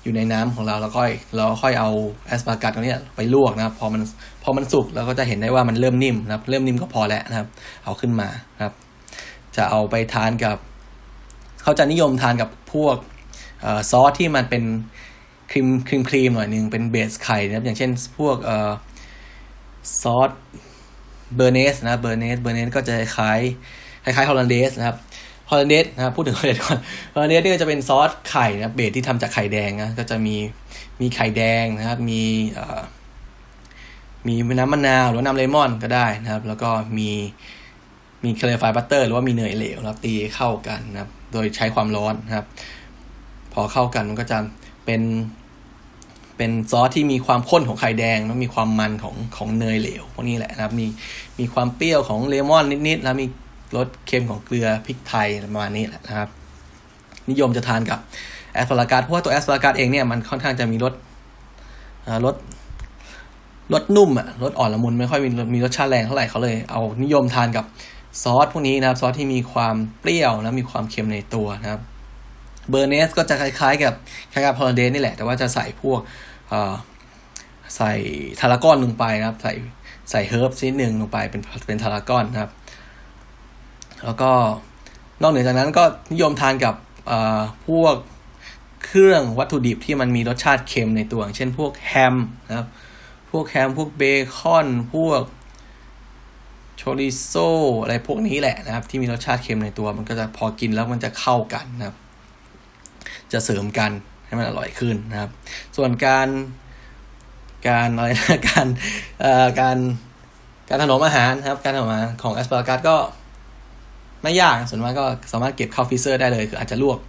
อยู่ในน้ำของเราแล้วก็เราค่อยเอาแอสปาร์กัสตรงนี้ไปลวกนะครับพอมันพอมันสุกเราก็จะเห็นได้ว่ามันเริ่มนิ่มนะครับ เริ่มนิ่มก็พอแล้วนะครับ เอาขึ้นมาครับ จะเอาไปทานกับ เขาจะนิยมทานกับพวกซอสที่มันเป็นครีมครีมครีมหน่อยหนึ่งเป็น base ไข่นะครับ อย่างเช่นพวกซอส béarnaise นะ béarnaise béarnaise ก็จะคล้ายคล้าย hollandaise นะครับ hollandaise นะครับพูดถึง hollandaise ก่อน hollandaise นี่จะเป็นซอสไข่นะ base ที่ทำจากไข่แดงนะก็จะมีมีไข่แดงนะครับ มีมีน้ำมะนาวหรือน้ำเลมอนก็ได้นะครับ แล้วก็มีมี clarified butter หรือว่ามีเนยเหลวนะครับตีเข้ากันนะครับ โดยใช้ความร้อนนะครับ พอเข้ากันมันก็จะเป็นเป็นซอสที่มีความข้นของไข่แดงแล้วมีความมันของของเนยเหลวพวกนี้แหละนะครับ มีมีความเปรี้ยวของเลมอนนิดๆแล้วมี รสเค็มของเกลือพริกไทยประมาณนี้แหละนะครับ นิยมจะทานกับ asparagus เพราะว่าตัว asparagus เองเนี่ยมันค่อนข้างจะมีรสรสรสนุ่มอะรสอ่อนละมุนไม่ค่อยมีมีรสชาติแรงเท่าไหร่เขาเลย เอานิยมทานกับซอสพวกนี้นะครับ ซอสที่มีความเปรี้ยวและมีความเค็มในตัวนะครับเบอร์เนสก็จะคล้ายๆกับคล้ายกับพอลเดนนี่แหละ แต่ว่าจะใส่พวกใส่ทารากอนลงไปนะครับ ใส่ใส่เฮิร์บชนิดหนึ่งลงไปเป็นเป็นทารากอนนะครับ แล้วก็นอกเหนือจากนั้นก็นิยมทานกับพวกเครื่องวัตถุดิบที่มันมีรสชาติเค็มในตัวอย่างเช่นพวกแฮมนะครับ พวกแฮมพวกเบคอนพวก chorizo อะไรพวกนี้แหละนะครับ ที่มีรสชาติเค็มในตัว มันก็จะพอกินแล้วมันจะเข้ากันนะครับ จะเสริมกันให้มันอร่อยขึ้นนะครับ ส่วนการการอะไรนะการเอ่อการการถนอมอาหารนะครับ การถนอมอาหารของ asparagus ก็ ไม่ยากส่วนมากก็สามารถเก็บเข้า freezer ได้เลยคืออาจจะลวก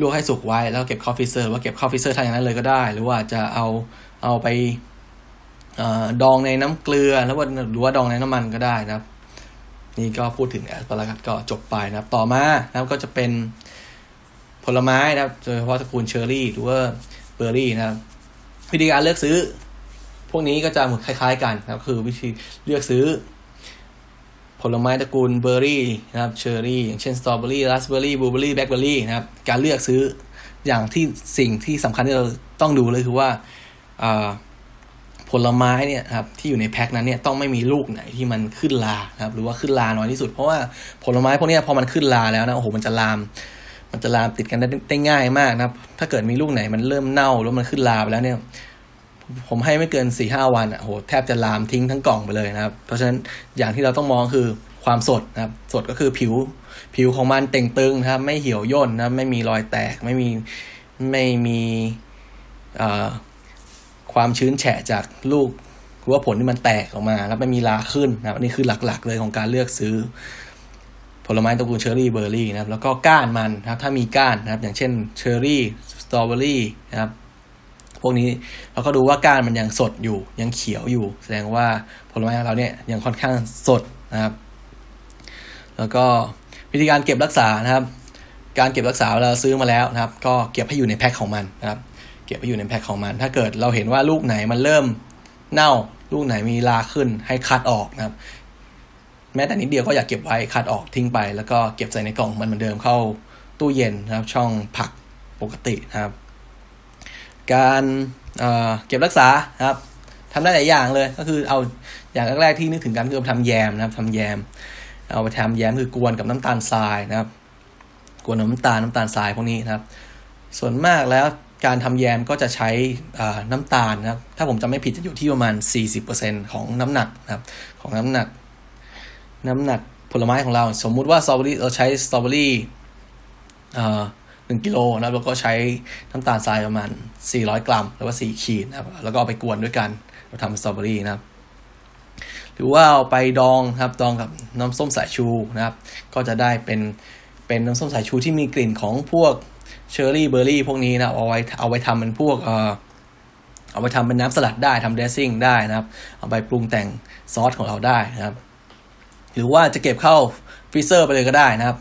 ลวกให้สุกไว้แล้วเก็บเข้า freezer ว่าเก็บเข้า freezer ทานอย่างนั้นเลยก็ได้ หรือว่าจะเอาเอาไปดองในน้ำเกลือแล้วว่าหรือว่าดองในน้ำมันก็ได้นะครับ นี่ก็พูดถึง asparagus ก็จบไปนะครับ ต่อมานะครับก็จะเป็นผลไม้นะครับโดยเฉพาะตระกูลเชอร์รี่หรือว่าเบอร์รี่นะครับ วิธีการเลือกซื้อ พวกนี้ก็จะเหมือนคล้าย ๆ กันนะครับ คือวิธีเลือกซื้อ ผลไม้ตระกูลเบอร์รี่นะครับเชอร์รี่อย่างเช่นสตรอเบอรี่ราสเบอร์รี่บลูเบอร์รี่แบล็คเบอร์รี่นะครับการเลือกซื้ออย่างที่สิ่งที่สำคัญที่เราต้องดูเลยคือว่าผลไม้เนี่ยครับที่อยู่ในแพ็คนั้นเนี่ยต้องไม่มีลูกไหนที่มันขึ้นราครับหรือว่าขึ้นราน้อยที่สุด เพราะว่าผลไม้พวกนี้พอมันขึ้นราแล้วนะโอ้โหมันจะลาม มันจะลามติดกันได้ง่ายมากนะครับ ถ้าเกิดมีลูกไหนมันเริ่มเน่าแล้วมันขึ้นราไปแล้วเนี่ย ผมให้ไม่เกินสี่ห้าวันอะโหแทบจะลามทิ้งทั้งกล่องไปเลยนะครับ เพราะฉะนั้นอย่างที่เราต้องมองคือความสดนะครับ สดก็คือผิวผิวของมันเต่งตึงนะครับ ไม่เหี่ยวย่นนะไม่มีรอยแตก ไม่มีไม่มีความชื้นแฉะจากลูกหรือว่าผลที่มันแตกออกมา แล้วไม่มีลาขึ้นนะครับนี่คือหลักๆเลยของการเลือกซื้อ ผลไม้ตระกูลเชอร์รี่เบอร์รี่นะครับ แล้วก็ก้านมันนะครับ ถ้ามีก้านนะครับ อย่างเช่นเชอร์รี่สตรอเบอรี่นะครับ พวกนี้เราก็ดูว่าก้านมันยังสดอยู่ยังเขียวอยู่ แสดงว่าผลไม้ของเราเนี่ยยังค่อนข้างสดนะครับ แล้วก็วิธีการเก็บรักษานะครับ การเก็บรักษาเราซื้อมาแล้วนะครับ ก็เก็บให้อยู่ในแพ็คของมันนะครับ เก็บไปอยู่ในแพ็คของมัน ถ้าเกิดเราเห็นว่าลูกไหนมันเริ่มเน่าลูกไหนมีลาขึ้นให้คัดออกนะครับ แม้แต่นิดเดียวก็อยากเก็บไว้คัดออกทิ้งไป แล้วก็เก็บใส่ในกล่องมันเหมือนเดิมเข้าตู้เย็นนะครับ ช่องผักปกตินะครับ การเเก็บรักษาครับทำได้หลายอย่างเลย ก็คือเอาอย่างแรกๆที่นึกถึงกันคือทำแยมนะครับทำแยม เอาไปทำแยมคือกวนกับน้ำตาลทรายนะครับ กวนน้ำตาลน้ำตาลทรายพวกนี้นะครับ ส่วนมากแล้วการทำแยมก็จะใช้น้ำตาลนะครับ ถ้าผมจำไม่ผิดจะอยู่ที่ประมาณ 40%ของน้ำหนักนะครับ ของน้ำหนัก น้ำหนักผลไม้ของเรา สมมุติว่าสตรอเบอรี่เราใช้สตรอเบอรี่ หนึ่งกิโลนะแล้วก็ใช้น้ำตาลทรายประมาณ 400 กรัม หรือว่า 4 ขีดนะครับแล้วก็เอาไปกวนด้วยกันเราทำสตรอเบอรี่นะครับ หรือว่าเอาไปดองครับดองกับน้ำส้มสายชูนะครับ ก็จะได้เป็นเป็นน้ำส้มสายชูที่มีกลิ่นของพวกเชอร์รี่เบอร์รี่พวกนี้นะเอาไว้เอาไว้ทำเป็นพวกเออเอาไปทำเป็นน้ำสลัดได้ทำเดซซิ่งได้นะครับ เอาไปปรุงแต่งซอสของเราได้นะครับ หรือว่าจะเก็บเข้า freezer ไปเลยก็ได้นะครับ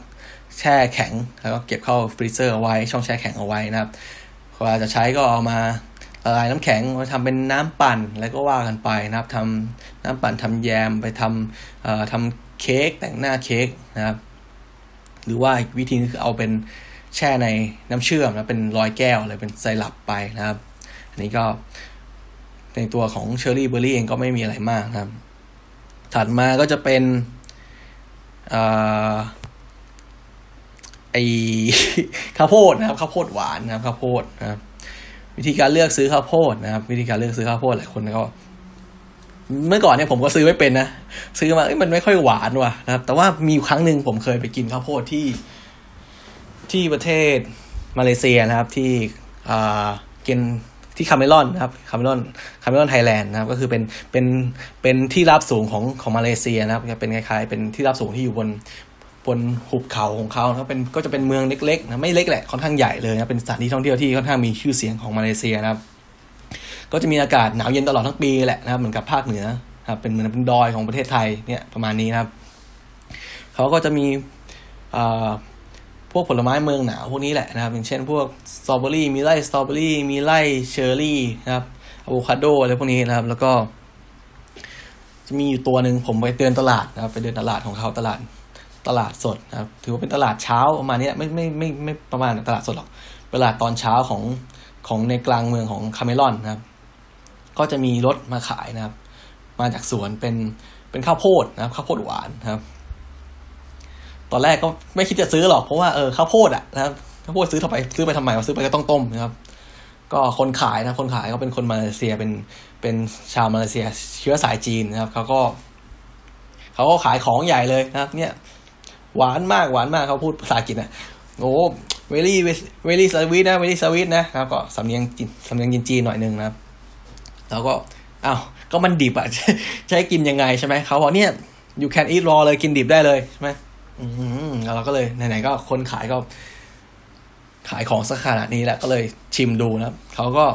แช่แข็ง แล้วก็เก็บเข้า freezer เอาไว้ ช่องแช่แข็งเอาไว้นะครับเวลาจะใช้ก็เอามาละลายน้ำแข็งมาทำเป็นน้ำปั่นแล้วก็ว่ากันไปนะครับทำน้ำปั่นทำแยมไปทำเอ่อทำเค้กแต่งหน้าเค้กนะครับ หรือว่าอีกวิธีนึงคือเอาเป็นแช่ในน้ำเชื่อมนะเป็นลอยแก้วเลยเป็นไซรัปไปนะครับ อันนี้ก็ในตัวของเชอร์รี่เบอร์รี่เองก็ไม่มีอะไรมากนะครับ ถัดมาก็จะเป็นไอข้าวโพดนะครับข้าวโพดหวานนะครับข้าวโพดนะครับ วิธีการเลือกซื้อข้าวโพดนะครับ วิธีการเลือกซื้อข้าวโพดหลายคนก็เมื่อก่อนเนี่ยผมก็ซื้อไม่เป็นนะซื้อมามันไม่ค่อยหวานว่ะนะครับ แต่ว่ามีครั้งหนึ่งผมเคยไปกินข้าวโพดที่ ที่ประเทศมาเลเซียนะครับ ที่อ่ากินที่ Cameron นะครับ Cameron Cameron Highlands นะครับ ก็คือเป็นเป็นเป็นที่ราบสูงของของมาเลเซียนะครับ เป็นคล้ายๆเป็นที่ราบสูงที่อยู่บน บนหุบเขาของเขานะเป็นก็จะเป็นเมืองเล็กๆนะไม่เล็กแหละค่อนข้างใหญ่เลยนะเป็นสถานที่ท่องเที่ยวที่ค่อนข้างมีชื่อเสียงของมาเลเซียนะครับ ก็จะมีอากาศหนาวเย็นตลอดทั้งปีแหละนะครับเหมือนกับภาคเหนือครับเป็นเหมือนเป็นดอยของประเทศไทยเนี่ยประมาณนี้นะครับเขาก็จะมีพวกผลไม้เมืองหนาวพวกนี้แหละนะครับ อย่างเช่นพวกสตรอเบอรี่มีไร่สตรอเบอรี่มีไร่เชอร์รี่นะครับอะโวคาโดอะไรพวกนี้นะครับ แล้วก็ จะมีอยู่ตัวหนึ่งผมไปเดินตลาดนะครับ ไปเดินตลาดของเขาตลาด ตลาดสดนะครับถือว่าเป็นตลาดเช้าประมาณนี้ไม่ไม่ไม่ไม่ประมาณตลาดสดหรอกตลาดตอนเช้าของของในกลางเมืองของ Cameron นะครับ ก็จะมีรถมาขายนะครับ มาจากสวนเป็นเป็นข้าวโพดนะครับ ข้าวโพดหวานนะครับ ตอนแรกก็ไม่คิดจะซื้อหรอกเพราะว่าเออข้าวโพดอะนะครับข้าวโพดซื้อทำไมซื้อไปทำไมซื้อไปก็ต้องต้มนะครับ ก็คนขายนะคนขายก็เป็นคนมาเลเซียเป็นเป็นชาวมาเลเซีย เชื้อสายจีนนะครับเขาก็เขาก็ขายของใหญ่เลยนะครับ เนี่ย หวานมากหวานมากเขาพูดภาษาอังกฤษนะโอ้เวลี่เวลี่สวีทนะเวลี่สวีทนะครับก็สำเนียงจีนสำเนียงจีนหน่อยนึงนะครับ แล้วก็อ้าวก็มันดิบอะใช้กินยังไงใช่ไหมเขาบอกเนี่ย you can eat raw เลยกินดิบได้เลยใช่ไหมอืมเราก็เลยไหนๆก็คนขายก็ ขายของสักขนาดนี้แหละก็เลยชิมดูนะครับเขาก็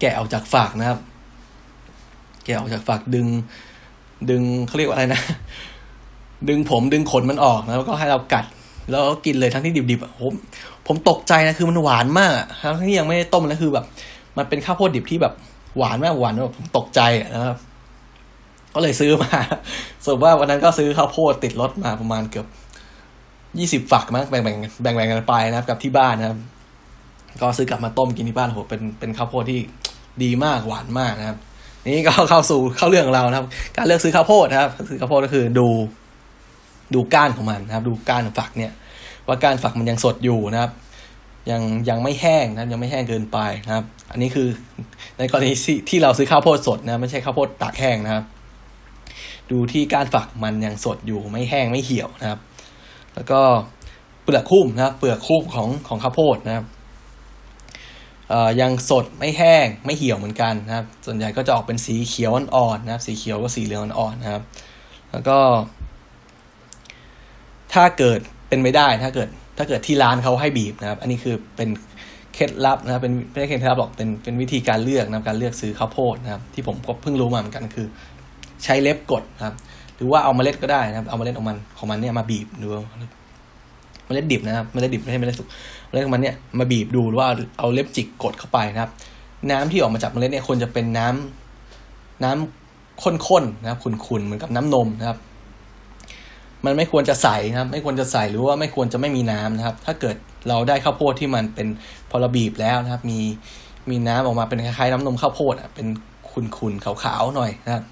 แกะออกจากฝากนะครับ แกะออกจากฝักดึง ดึงเขาเรียกว่าอะไรนะ ดึงผมดึงขนมันออกแล้วก็ให้เรากัด แล้วก็กินเลยทั้งที่ดิบๆอะผมผมตกใจนะคือมันหวานมากทั้งที่ยังไม่ได้ต้มนะคือแบบ มันเป็นข้าวโพดดิบที่แบบหวานมากหวานแบบผมตกใจนะครับ ก็เลยซื้อมาสรุปว่าวันนั้นก็ซื้อข้าวโพดติดรถมาประมาณเกือบยี่สิบฝักมั้งแบ่งแบ่งแบ่งแบ่งกันไปนะครับกับที่บ้านนะครับ ก็ซื้อกลับมาต้มกินที่บ้านโหเป็นเป็นข้าวโพดที่ดีมากหวานมากนะครับ นี่ก็เข้าสู่เข้าเรื่องของเรานะครับ การเลือกซื้อข้าวโพดนะครับ ซื้อข้าวโพดก็คือดู ดูก้านของมันนะครับ ดูก้านของฝักเนี่ย ว่าก้านฝักมันยังสดอยู่นะครับ ยังยังไม่แห้งนะครับ ยังไม่แห้งเกินไปนะครับ อันนี้คือในกรณีที่เราซื้อข้าวโพดสดนะไม่ใช่ข้าวโพดตากแห้งนะครับ ดูที่ก้านฝักมันยังสดอยู่ไม่แห้งไม่เหี่ยวนะครับ แล้วก็เปลือกคุ้มนะครับ เปลือกคุ้มของของข้าวโพดนะครับยังสดไม่แห้งไม่เหี่ยวเหมือนกันนะครับ ส่วนใหญ่ก็จะออกเป็นสีเขียวอ่อนๆนะครับ สีเขียวก็สีเหลืองอ่อนๆนะครับ แล้วก็ ถ้าเกิดเป็นไม่ได้ถ้าเกิด ถ้าเกิดที่ร้านเขาให้บีบนะครับ อันนี้คือเป็นเคล็ดลับนะครับเป็นไม่ใช่เคล็ดลับหรอกเป็นเป็นวิธีการเลือกนะครับการเลือกซื้อข้าวโพดนะครับ ที่ผมก็เพิ่งรู้มาเหมือนกันคือ ใช้เล็บกดนะครับ หรือว่าเอาเมล็ดก็ได้นะครับ เอาเมล็ดของมันของมันเนี่ยมาบีบดูเมล็ดดิบนะครับเมล็ดดิบไม่ใช่เมล็ดสุกเมล็ดของมันเนี่ยมาบีบดูหรือว่าเอาเล็บจิกกดเข้าไปนะครับ น้ำที่ออกมาจากเมล็ดเนี่ยควรจะเป็นน้ำน้ำข้นๆนะครับขุ่นๆเหมือนกับน้ำนมนะครับ มันไม่ควรจะใสนะครับ ไม่ควรจะใสหรือว่าไม่ควรจะไม่มีน้ำนะครับ ถ้าเกิดเราได้ข้าวโพดที่มันเป็นพอราบีบแล้วนะครับ มีมีน้ำออกมาเป็นคล้ายๆน้ำนมข้าวโพดอะเป็นขุ่นๆขาวๆหน่อยนะครับ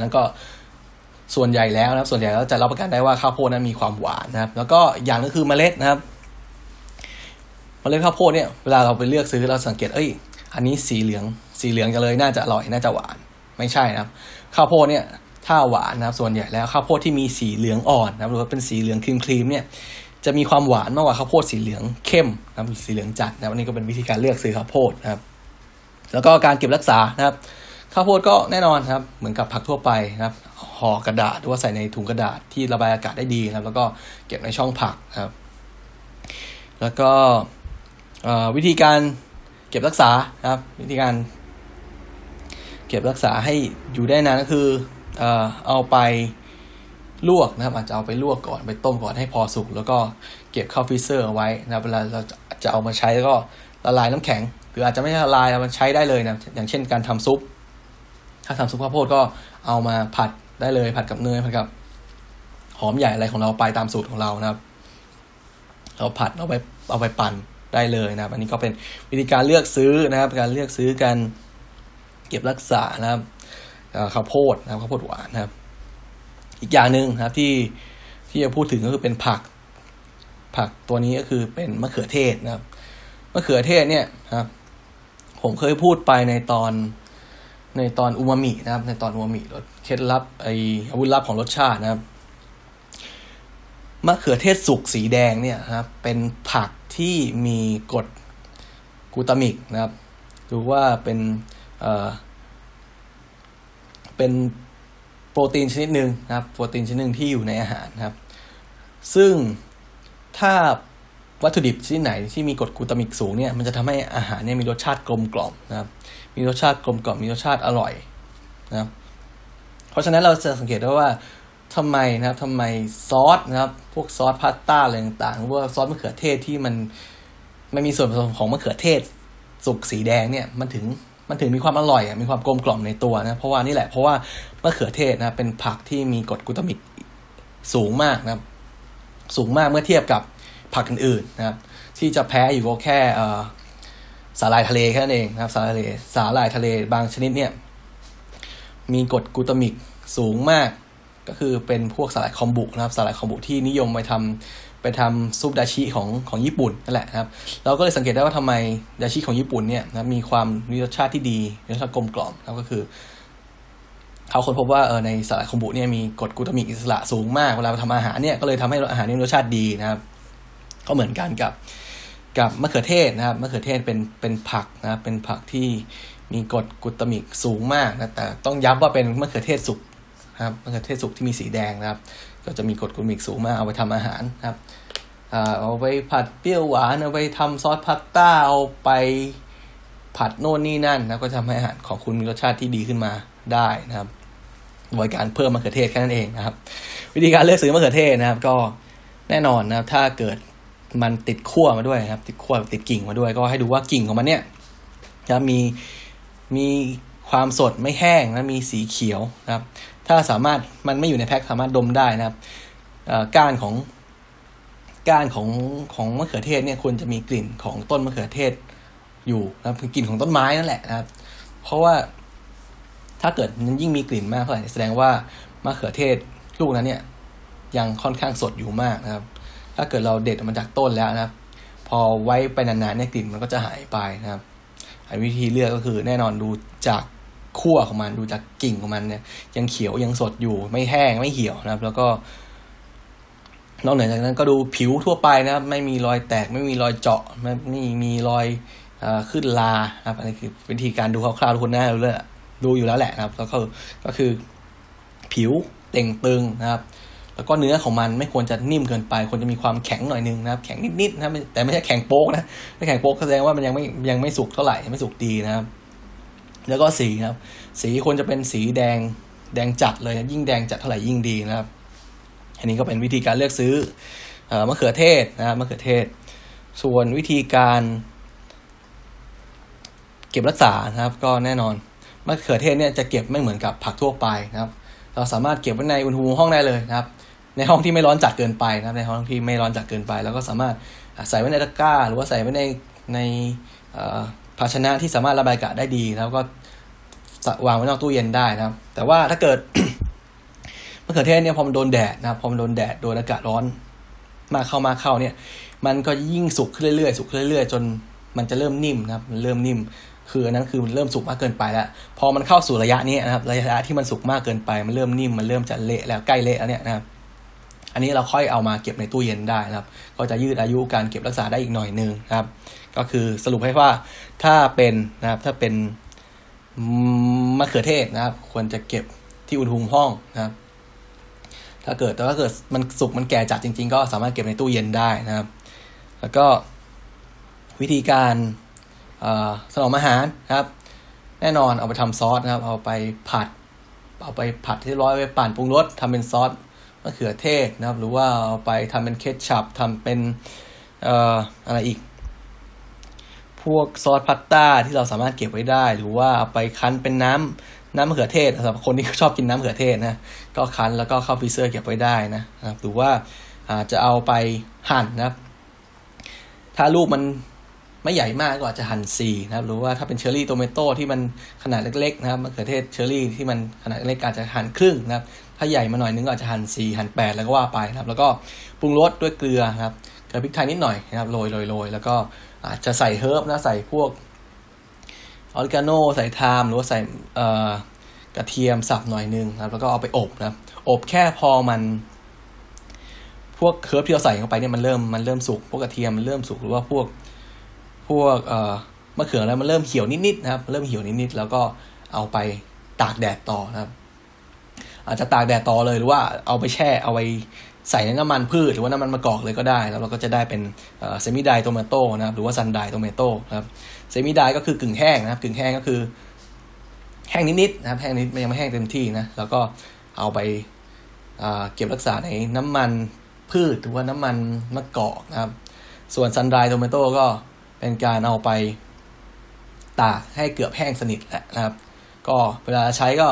แล้วก็ส่วนใหญ่แล้วนะครับ ส่วนใหญ่แล้วจะรับประกันได้ว่าข้าวโพดนั้นมีความหวานนะครับ แล้วก็อย่างก็คือเมล็ดนะครับเมล็ดข้าวโพดเนี่ยเวลาเราไปเลือกซื้อเราสังเกตเอ้ย อันนี้สีเหลือง สีเหลืองจะเลยน่าจะอร่อยน่าจะหวานไม่ใช่นะครับ ข้าวโพดเนี่ย ถ้าหวานนะครับส่วนใหญ่แล้วข้าวโพดที่มีสีเหลืองอ่อนนะครับหรือว่าเป็นสีเหลืองครีมครีมเนี่ยจะมีความหวานมากกว่าข้าวโพดสีเหลืองเข้มนะครับสีเหลืองจัดนะครับอันนี้ก็เป็นวิธีการเลือกซื้อข้าวโพดนะครับ แล้วก็การเก็บรักษานะครับข้าวโพดก็แน่นอนครับเหมือนกับผักทั่วไปนะครับห่อกระดาษหรือว่าใส่ในถุงกระดาษที่ระบายอากาศได้ดีนะครับ แล้วก็เก็บในช่องผักนะครับ แล้วก็วิธีการเก็บรักษานะครับ วิธีการ เก็บรักษาให้อยู่ได้นานก็คือ เอ่อเอาไปลวกนะครับ อาจจะเอาไปลวกก่อนไปต้มก่อนให้พอสุก แล้วก็เก็บเข้า freezer เอาไว้นะครับเวลาเราจะเอามาใช้แล้วก็ละลายน้ำแข็ง หรืออาจจะไม่ละลายเอามาใช้ได้เลยนะอย่างเช่นการทำซุป ถ้าทำซุปข้าวโพดก็เอามาผัดได้เลย ผัดกับเนยผัดกับหอมใหญ่อะไรของเราไปตามสูตรของเรานะครับ เราผัดเอาไปเอาไปปั่นได้เลยนะครับ อันนี้ก็เป็นวิธีการเลือกซื้อนะครับ การเลือกซื้อการเก็บรักษานะครับ ข้าวโพดนะครับข้าวโพดหวานนะครับ อีกอย่างหนึ่งนะครับที่ที่จะพูดถึงก็คือเป็นผัก ผักตัวนี้ก็คือเป็นมะเขือเทศนะครับมะเขือเทศเนี่ยครับ ผมเคยพูดไปในตอนในตอนอูมามินะครับ ในตอนอูมามิรสเคล็ดลับไออาวุธลับของรสชาตินะครับมะเขือเทศสุกสีแดงเนี่ยครับ เป็นผักที่มีกรดกูตามิกนะครับหรือว่าเป็นเอ่อ เป็นโปรตีนชนิดหนึ่งนะครับ โปรตีนชนิดหนึ่งที่อยู่ในอาหารนะครับ ซึ่งถ้าวัตถุดิบชนิดไหนที่มีกรดกลูตามิกสูงเนี่ยมันจะทำให้อาหารเนี่ยมีรสชาติกลมกล่อมนะครับ มีรสชาติกลมกล่อมมีรสชาติอร่อยนะครับ เพราะฉะนั้นเราจะสังเกตได้ว่าทำไมนะครับทำไมซอสนะครับ พวกซอสพาสต้าอะไรต่างๆหรือว่าซอสมะเขือเทศที่มันไม่มีส่วนผสมของมะเขือเทศสุกสีแดงเนี่ยมันถึง มันถึงมีความอร่อยอะมีความกลมกล่อมในตัวนะ เพราะว่านี่แหละเพราะว่ามะเขือเทศนะเป็นผักที่มีกรดกลูตามิกสูงมากนะสูงมากเมื่อเทียบกับผักอื่นๆนะครับ ที่จะแพ้อยู่ก็แค่สาหร่ายทะเลแค่นั้นเองนะครับสาหร่ายทะเลสาหร่ายทะเลบางชนิดเนี่ย มีกรดกลูตามิกสูงมาก ก็คือเป็นพวกสาหร่ายคอมบุนะครับสาหร่ายคอมบุที่นิยมไปทำ ไปทำซุปดาชิของของญี่ปุ่นนั่นแหละนะครับ เราก็เลยสังเกตได้ว่าทำไมดาชิของญี่ปุ่นเนี่ยนะมีความมีรสชาติที่ดีรสชาติกลมกล่อมนะก็คือเขาค้นพบว่าเออในสาหร่ายคอมบุเนี่ยมีกรดกูตามิกอิสระสูงมากเวลาทำอาหารเนี่ยก็เลยทำให้อาหารนี่รสชาติดีนะครับ ก็เหมือนกันกับกับมะเขือเทศนะครับมะเขือเทศเป็นเป็นผักนะครับเป็นผักที่มีกรดกูตามิกสูงมากนะแต่ต้องย้ำว่าเป็นมะเขือเทศสุกครับมะเขือเทศสุกที่มีสีแดงนะครับ ก็จะมีกรดกลูตามิกสูงมากเอาไปทำอาหารนะครับเอาไปผัดเปรี้ยวหวานเอาไปทำซอสพาสต้าเอาไปผัดโน่นนี่นั่นนะก็ทำให้อาหารของคุณมีรสชาติที่ดีขึ้นมาได้นะครับโดยการเพิ่มมะเขือเทศแค่นั้นเองนะครับ วิธีการเลือกซื้อมะเขือเทศนะครับ ก็แน่นอนนะครับ ถ้าเกิดมันติดขั้วมาด้วยนะครับ ติดขั้วติดกิ่งมาด้วย ก็ให้ดูว่ากิ่งของมันเนี่ยนะมีมีความสดไม่แห้งนะมีสีเขียวนะครับ ถ้าสามารถมันไม่อยู่ในแพ็คสามารถดมได้นะครับก้านของก้านของของมะเขือเทศเนี่ยควรจะมีกลิ่นของต้นมะเขือเทศอยู่นะครับคือกลิ่นของต้นไม้นั่นแหละนะครับ เพราะว่าถ้าเกิดมันยิ่งมีกลิ่นมากเท่าไหร่แสดงว่ามะเขือเทศลูกนั้นเนี่ย ยังค่อนข้างสดอยู่มากนะครับ ถ้าเกิดเราเด็ดออกมาจากต้นแล้วนะครับ พอไว้ไปนานๆเนี่ยกลิ่นมันก็จะหายไปนะครับวิธีเลือกก็คือแน่นอนดูจาก ขั้วของมันดูจากกิ่งของมันเนี่ย ยังเขียวยังสดอยู่ไม่แห้งไม่เหี่ยวนะครับ แล้วก็ นอกเหนือจากนั้นก็ดูผิวทั่วไปนะครับ ไม่มีรอยแตก ไม่มีรอยเจาะไม่ไม่มีรอยอขึ้นลาครับอันนี้คือวิธีการดูคร่าวๆทุกคนน่าดูเลยดูอยู่แล้วแหละนะครับ แล้วก็ก็คือ ผิวเต่งตึงนะครับ แล้วก็เนื้อของมันไม่ควรจะนิ่มเกินไป ควรจะมีความแข็งหน่อยนึงนะครับ แข็งนิดๆนะแต่ไม่ใช่แข็งโป๊กนะถ้าแข็งโป๊กแสดงว่ามันยังไม่ยังไม่สุกเท่าไหร่ไม่สุกดีนะครับ แล้วก็สีนะครับ สีควรจะเป็นสีแดงแดงจัดเลยยิ่งแดงจัดเท่าไหร่ยิ่งดีนะครับ อันนี้ก็เป็นวิธีการเลือกซื้อมะเขือเทศนะครับมะเขือเทศ ส่วนวิธีการ เก็บรักษานะครับ ก็แน่นอนมะเขือเทศเนี่ยจะเก็บไม่เหมือนกับผักทั่วไปนะครับ เราสามารถเก็บไว้ในอุณหภูมิห้องได้เลยนะครับ ในห้องที่ไม่ร้อนจัดเกินไปนะครับ ในห้องที่ไม่ร้อนจัดเกินไป แล้วก็สามารถใส่ไว้ในตะกร้า หรือว่าใส่ไว้ในใน ภาชนะที่สามารถระบายอากาศได้ดีแล้วก็วางไว้นอกตู้เย็นได้นะครับ แต่ว่าถ้าเกิดมะเขือเทศเนี่ยพอมันโดนแดดนะครับพอมันโดนแดดโดนอากาศร้อน มาเข้ามาเข้าเนี่ย มันก็ยิ่งสุกขึ้นเรื่อยๆสุกขึ้นเรื่อยๆจนมันจะเริ่มนิ่มนะครับ มันเริ่มนิ่ม คืออันนั้นคือมันเริ่มสุกมากเกินไปแล้ว พอมันเข้าสู่ระยะนี้นะครับ ระยะที่มันสุกมากเกินไป มันเริ่มนิ่ม มันเริ่มจะเละแล้วใกล้เละแล้วเนี่ยนะครับ อันนี้เราค่อยเอามาเก็บในตู้เย็นได้นะครับ ก็จะยืดอายุการเก็บรักษาได้อีกหน่อยนึงนะครับ ก็คือสรุปให้ว่าถ้าเป็นนะครับ ถ้าเป็นมะเขือเทศนะครับ ควรจะเก็บที่อุณหภูมิห้องนะครับ ถ้าเกิดแต่ถ้าเกิดมันสุกมันแก่จัดจริง ๆ ก็สามารถเก็บในตู้เย็นได้นะครับ แล้วก็วิธีการสนองอาหารนะครับ แน่นอนเอาไปทำซอสนะครับ เอาไปผัด เอาไปผัดที่ร้อยไปปั่นปรุงรสทำเป็นซอสมะเขือเทศนะครับ หรือว่าเอาไปทำเป็นเคชัพทำเป็นอออะไรอีก พวกซอสพาสต้าที่เราสามารถเก็บไว้ได้ หรือว่าเอาไปคั้นเป็นน้ำน้ำมะเขือเทศสำหรับคนที่ชอบกินน้ำมะเขือเทศนะก็คั้นแล้วก็เข้า freezer เก็บไว้ได้นะครับหรือว่าอาจจะเอาไปหั่นนะครับ ถ้าลูกมันไม่ใหญ่มากก็อาจจะหั่นสี่นะครับ หรือว่าถ้าเป็น cherry tomato ที่มันขนาดเล็กๆนะครับมะเขือเทศเชอร์รี่ที่มันขนาดเล็กอาจจะหั่นครึ่งนะครับ ถ้าใหญ่มาหน่อยนึงก็อาจจะหั่นสี่หั่นแปดแล้วก็ว่าไปนะครับ แล้วก็ปรุงรสด้วยเกลือครับเกลือพริกไทยนิดหน่อยนะครับโรยโรยโรยแล้วก็ อาจจะใส่ herb นะใส่พวกออริกาโนใส่ไทม์หรือว่าใส่กระเทียมสับหน่อยนึงครับแล้วก็เอาไปอบนะอบแค่พอมัน พวก herb ที่เราใส่เข้าไปเนี่ยมันเริ่มมันเริ่มสุกพวกกระเทียมมันเริ่มสุกหรือว่าพวกพวกเอ่อมะเขือแล้วมันเริ่มเหี่ยวนิดๆนะครับ เริ่มเหี่ยวนิดๆแล้วก็เอาไปตากแดดต่อนะครับ อาจจะตากแดดต่อเลยหรือว่าเอาไปแช่เอาไป ใส่ในน้ำมันพืชหรือว่าน้ำมันมะกอกเลยก็ได้แล้วเราก็จะได้เป็น semi-dried tomato นะครับหรือว่า sun-dried tomato นะครับ semi-dried ก็คือกึ่งแห้งนะครับกึ่งแห้งก็คือ แห้งนิดๆนะครับแห้งนิดยังไม่แห้งเต็มที่นะแล้วก็เอาไปเก็บรักษาในน้ำมันพืชหรือว่าน้ำมันมะกอกนะครับ ส่วน sun-dried tomato ก็เป็นการเอาไปตากให้เกือบแห้งสนิทแหละนะครับ ก็เวลาใช้ก็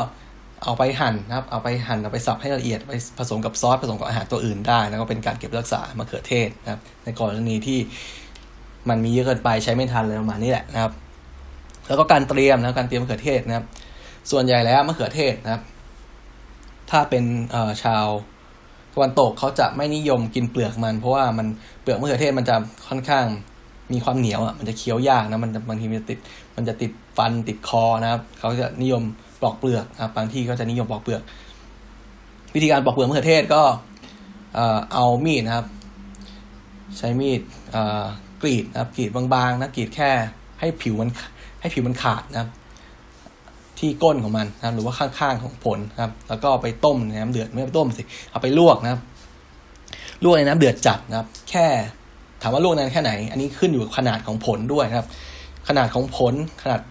เอาไปหั่นนะครับ เอาไปหั่นเอาไปสับให้ละเอียดไปผสมกับซอสผสมกับอาหารตัวอื่นได้ แล้วก็เป็นการเก็บรักษามะเขือเทศนะครับ ในกรณีที่มันมีเยอะเกินไปใช้ไม่ทันเลยประมาณนี้แหละนะครับ แล้วก็การเตรียมนะการเตรียมมะเขือเทศนะครับ ส่วนใหญ่แล้วมะเขือเทศนะครับ ถ้าเป็นชาวตะวันตกเขาจะไม่นิยมกินเปลือกมัน เพราะว่ามันเปลือกมะเขือเทศมันจะค่อนข้างมีความเหนียวอะมันจะเคี้ยวยากนะมันบางทีมันจะติดมันจะติดฟันติดคอนะครับเขาจะนิยม ปลอกเปลือกนะครับบางที่ก็จะนิยมปลอกเปลือก วิธีการปลอกเปลือกมะเขือเทศก็เอามีดนะครับ ใช้มีดกรีดนะครับกรีดบางๆนะกรีดแค่ให้ผิวมันให้ผิวมันขาดนะครับ ที่ก้นของมันนะครับ หรือว่าข้างๆของผลนะครับ แล้วก็ไปต้มในน้ำเดือดไม่ไปต้มสิเอาไปลวกนะครับ ลวกในน้ำเดือดจัดนะครับ แค่ถามว่าลวกนานแค่ไหน อันนี้ขึ้นอยู่กับขนาดของผลด้วยนะครับ ขนาดของผลขนาด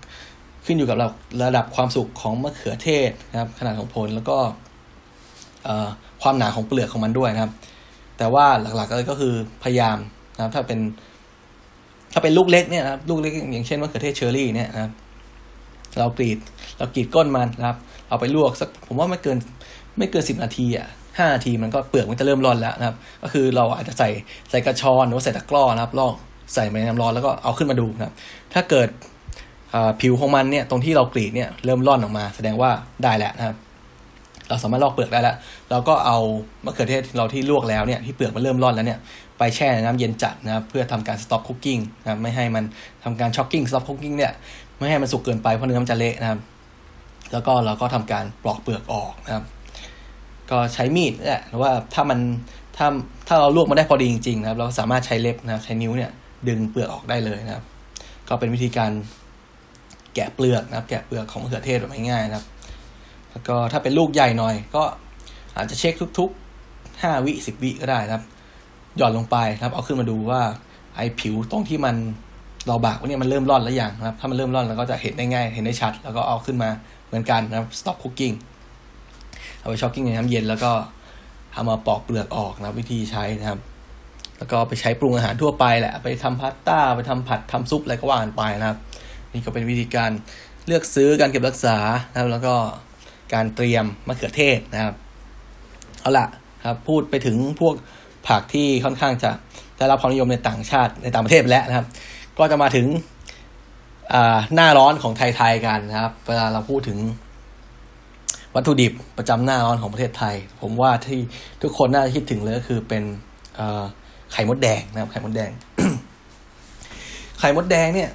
ขึ้นอยู่กับระระดับความสุกของมะเขือเทศนะครับ ขนาดของผลแล้วก็ความหนาของเปลือกของมันด้วยนะครับ แต่ว่าหลักๆก็คือพยายามนะครับ ถ้าเป็น ถ้าเป็นลูกเล็กเนี่ยนะครับลูกเล็กอย่างเช่นมะเขือเทศเชอร์รี่เนี่ยนะครับ เรากรีดเรากรีดก้นมันนะครับ เอาไปลวกสักผมว่าไม่เกินไม่เกินสิบนาทีอะห้านาทีมันก็เปลือกมันจะเริ่มร่อนแล้วนะครับ ก็คือเราอาจจะใส่ใส่กระชอนหรือว่าใส่ตะกร้อนะครับลวกใส่ไปในน้ำร้อนแล้วก็เอาขึ้นมาดูนะครับ ถ้าเกิด ผิวของมันเนี่ยตรงที่เรากรีดเนี่ยเริ่มร่อนออกมา แสดงว่าได้แล้วนะครับ เราสามารถลอกเปลือกได้แล้ว เราก็เอามะเขือเทศเราที่ลวกแล้วเนี่ยที่เปลือกมันเริ่มร่อนแล้วเนี่ยไปแช่ในน้ำเย็นจัดนะครับเพื่อทำการ stop cooking นะครับไม่ให้มันทำการ shocking stop cooking เนี่ยไม่ให้มันสุกเกินไปเพราะเนื้อมันจะเละนะครับ แล้วก็เราก็ทำการปลอกเปลือกออกนะครับ ก็ใช้มีดแหละว่าถ้ามันถ้าถ้าเราลวกมาได้พอดีจริงๆนะครับ เราสามารถใช้เล็บนะครับใช้นิ้วเนี่ยดึงเปลือกออกได้เลยนะครับ ก็เป็นวิธีการ แกะเปลือกนะครับ แกะเปลือกของมะเขือเทศแบบง่ายๆนะครับ แล้วก็ถ้าเป็นลูกใหญ่หน่อย ก็อาจจะเช็คทุกๆห้าวิสิบวิก็ได้นะครับ หย่อนลงไปนะครับ เอาขึ้นมาดูว่าไอผิวตรงที่มันเราบากว่าเนี่ยมันเริ่มร่อนแล้วอย่างนะครับ ถ้ามันเริ่มร่อนเราก็จะเห็นได้ง่าย เห็นได้ชัด แล้วก็เอาขึ้นมาเหมือนกันนะครับ stop cooking เอาไปช็อกกิ้งในน้ำเย็นแล้วก็เอามาปอกเปลือกออกนะวิธีใช้นะครับ แล้วก็ไปใช้ปรุงอาหารทั่วไปแหละ ไปทำพาสต้า ไปทำผัดทำซุปอะไรก็ว่ากันไปนะครับ นี่ก็เป็นวิธีการเลือกซื้อการเก็บรักษานะครับ แล้วก็การเตรียมมะเขือเทศนะครับ เอาละครับ พูดไปถึงพวกผักที่ค่อนข้างจะได้รับความนิยมในต่างชาติในต่างประเทศแล้วนะครับ ก็จะมาถึงหน้าร้อนของไทยๆกันนะครับ เวลาเราพูดถึงวัตถุดิบประจำหน้าร้อนของประเทศไทย ผมว่าที่ทุกคนน่าจะคิดถึงเลยก็คือเป็นไข่มดแดงนะครับ ไข่มดแดง ไข่มดแดงเนี่ย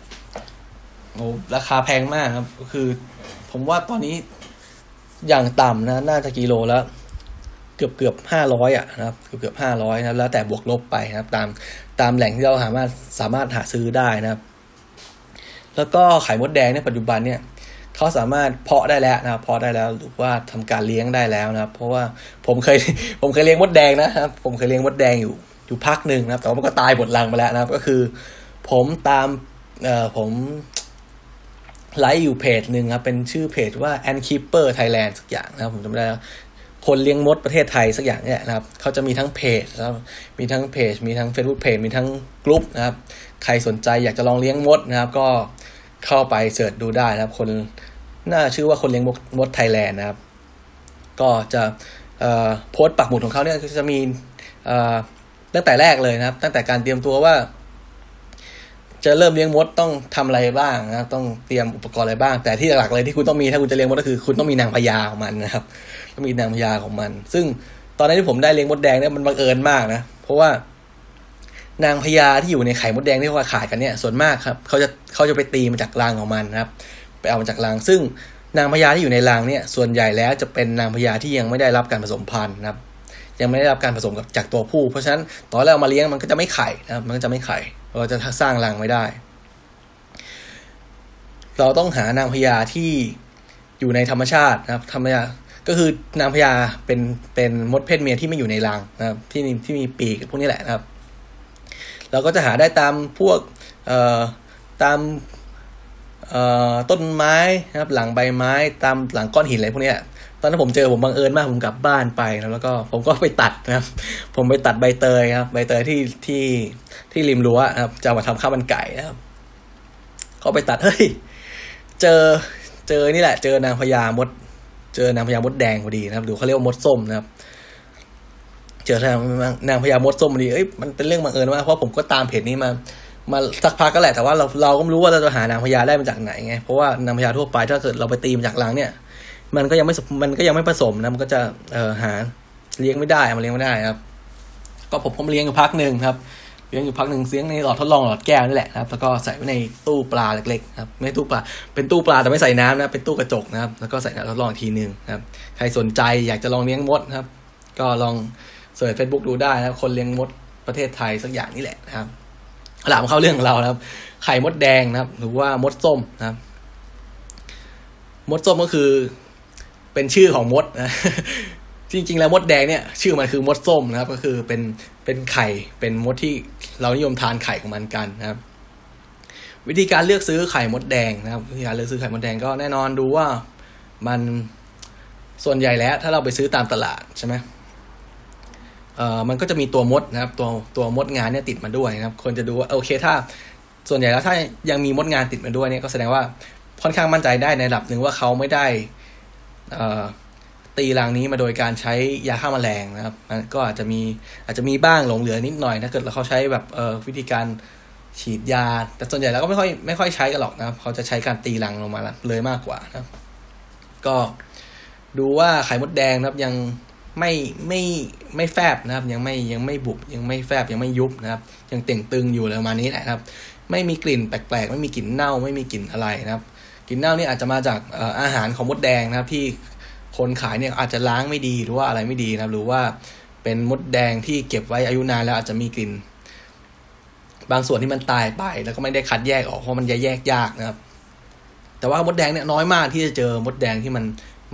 โอ้ราคาแพงมากครับ ก็คือ ผมว่าตอนนี้อย่างต่ำนะ น่าจะกิโลแล้วเกือบเกือบห้าร้อยอะนะครับเกือบเกือบห้าร้อยนะแล้วแต่บวกลบไปนะครับ ตามตามแหล่งที่เราสามารถสามารถหาซื้อได้นะครับ แล้วก็ไข่มดแดงในปัจจุบันเนี่ยเขาสามารถเพาะได้แล้วนะครับเพาะได้แล้วหรือว่าทำการเลี้ยงได้แล้วนะครับ เพราะว่าผมเคยผมเคยเลี้ยงมดแดงนะครับ ผมเคยเลี้ยงมดแดงอยู่อยู่พักหนึ่งนะครับ แต่ว่ามันก็ตายหมดรังไปแล้วนะครับ ก็คือ ผมตามเอ่อผม ไลฟ์อยู่เพจหนึ่งครับ เป็นชื่อเพจว่า a n keeper Thailand สักอย่างนะครับ ผมจำไม่ได้แล้วคนเลี้ยงมดประเทศไทยสักอย่างเนี่ยนะครับเขาจะมีทั้งเพจนะครับมีทั้งเพจ มีทั้ง Facebook เพจมีทั้งกลุ่มนะครับ ใครสนใจอยากจะลองเลี้ยงมดนะครับ ก็เข้าไปเสิร์ชดูได้นะครับ คนน่าชื่อว่าคนเลี้ยงมดไทยแลนด์นะครับ ก็จะโพสต์ปักหมุดของเขาเนี่ยจะมีตั้งแต่แรกเลยนะครับ ตั้งแต่การเตรียมตัวว่า จะเริ่มเลี้ยงมดต้องทำอะไรบ้างนะต้องเตรียมอุปกรณ์อะไรบ้าง แต่ที่หลักเลยที่คุณต้องมีถ้าคุณจะเลี้ยงมดก็คือ คุณต้องมีนางพญาของมันนะครับต้องมีนางพญาของมัน ซึ่งตอนนั้นที่ผมได้เลี้ยงมดแดงเนี่ยมันบังเอิญมากนะเพราะว่านางพญาที่อยู่ในไข่มดแดงที่เขาขายกันเนี่ยส่วนมากครับเขาจะเขาจะไปตีมาจากรังของมันนะครับ ไปเอามาจากรัง ซึ่งนางพญาที่อยู่ในรังเนี่ยส่วนใหญ่แล้วจะเป็นนางพญาที่ยังไม่ได้รับการผสมพันธุ์นะครับ ยังไม่ได้รับการผสมกับจากตัวผู้ เพราะฉะนั้นตอนแรกเรามาเลี้ยงมันก็จะไม่ไข่นะครับมันก็จะไม่ไข่ เราจะสร้างรังไม่ได้ เราต้องหานางพญาที่อยู่ในธรรมชาตินะครับ ธรรมชาติก็คือนางพญาเป็นเป็นมดเพศเมียที่ไม่อยู่ในรังนะครับ ที่ที่มีปีกพวกนี้แหละนะครับ เราก็จะหาได้ตามพวกเอ่อตามเอ่อต้นไม้นะครับ หลังใบไม้ตามหลังก้อนหินอะไรพวกนี้ อนนั้นผมเจอผมบังเอิญมากผมกลับบ้านไปนะแล้วก็ผมก็ไปตัดนะครับ ผมไปตัดใบเตยครับ ใบเตยที่ที่ที่ริมรั้วนะครับ จะมาทำข้าวมันไก่นะครับก็ไปตัดเฮ้ยเจอเจอนี่แหละ เจอนางพญามด เจอนางพญามดแดงพอดีนะครับดูเขาเรียกว่ามดส้มนะครับ เจอนางนางพญามดส้มมันดีเอ้ยมันเป็นเรื่องบังเอิญมากเพราะผมก็ตามเพจนี้มามาสักพักก็แหละแต่ว่าเราเราก็ไม่รู้ว่าเราจะหานางพญาได้มาจากไหนไงเพราะว่านางพญาทั่วไปถ้าเกิดเราไปตีมาจากรังเนี่ย มันก็ยังไม่มันก็ยังไม่ผสมนะมันก็จะเอ่อหาเลี้ยงไม่ได้มาเลี้ยงไม่ได้ครับ ก็ผมผมเลี้ยงอยู่พักหนึ่งครับเลี้ยงอยู่พักหนึ่งเลี้ยงในหลอดทดลองหลอดแก้วนี่แหละครับ แล้วก็ใส่ไว้ในตู้ปลาเล็กๆครับไม่ตู้ปลาเป็นตู้ปลาแต่ไม่ใส่น้ำนะเป็นตู้กระจกนะครับ แล้วก็ใส่ทดลองทีหนึ่งครับใครสนใจอยากจะลองเลี้ยงมดครับ ก็ลอง search เฟซบุ๊กดูได้นะครับ คนเลี้ยงมดประเทศไทยสักอย่างนี่แหละนะครับหลังมเข้าเรื่องของเราครับ ไข่มดแดงนะครับ หรือว่ามดส้มนะครับ มดส้มก็คือ เป็นชื่อของมดนะจริง ๆ แล้วมดแดงเนี่ย ชื่อมันคือมดส้มนะครับ ก็คือเป็นเป็นไข่เป็นมดที่เรานิยมทานไข่ของมันกันนะครับ วิธีการเลือกซื้อไข่มดแดงนะครับวิธีการเลือกซื้อไข่มดแดงก็แน่นอนดูว่ามันส่วนใหญ่แล้วถ้าเราไปซื้อตามตลาดใช่ไหมเอ่อมันก็จะมีตัวมดนะครับ ตัวตัวมดงานเนี่ยติดมาด้วยนะครับ คนจะดูว่าโอเคถ้าส่วนใหญ่แล้วถ้ายังมีมดงานติดมาด้วยเนี่ยก็แสดงว่าค่อนข้างมั่นใจได้ในระดับหนึ่งว่าเขาไม่ได้ ตีรังนี้มาโดยการใช้ยาฆ่าแมลงนะครับก็อาจจะมีอาจจะมีบ้างหลงเหลือนิดหน่อยถ้าเกิดเขาใช้แบบเออวิธีการฉีดยา แต่ส่วนใหญ่แล้วก็ไม่ค่อยไม่ค่อยใช้กันหรอกนะครับเขาจะใช้การตีรังลงมาเลยมากกว่านะครับ ก็ดูว่าไข่มดแดงนะครับยังไม่ไม่ไม่แฟบนะครับ ยังไม่ยังไม่บุบยังไม่แฟบยังไม่ยุบนะครับ ยังเต่งตึงอยู่เลยประมาณนี้แหละครับ ไม่มีกลิ่นแปลกๆ ไม่มีกลิ่นเน่าไม่มีกลิ่นอะไรนะครับ กลิ่นเน่านี่อาจจะมาจากอาหารของมดแดงนะครับ ที่คนขายเนี่ยอาจจะล้างไม่ดีหรือว่าอะไรไม่ดีนะครับ หรือว่าเป็นมดแดงที่เก็บไว้อายุนานแล้วอาจจะมีกลิ่น บางส่วนที่มันตายไป แล้วก็ไม่ได้คัดแยกออกเพราะมันจะแยกยากนะครับ แต่ว่ามดแดงเนี่ยน้อยมากที่จะเจอมดแดงที่มัน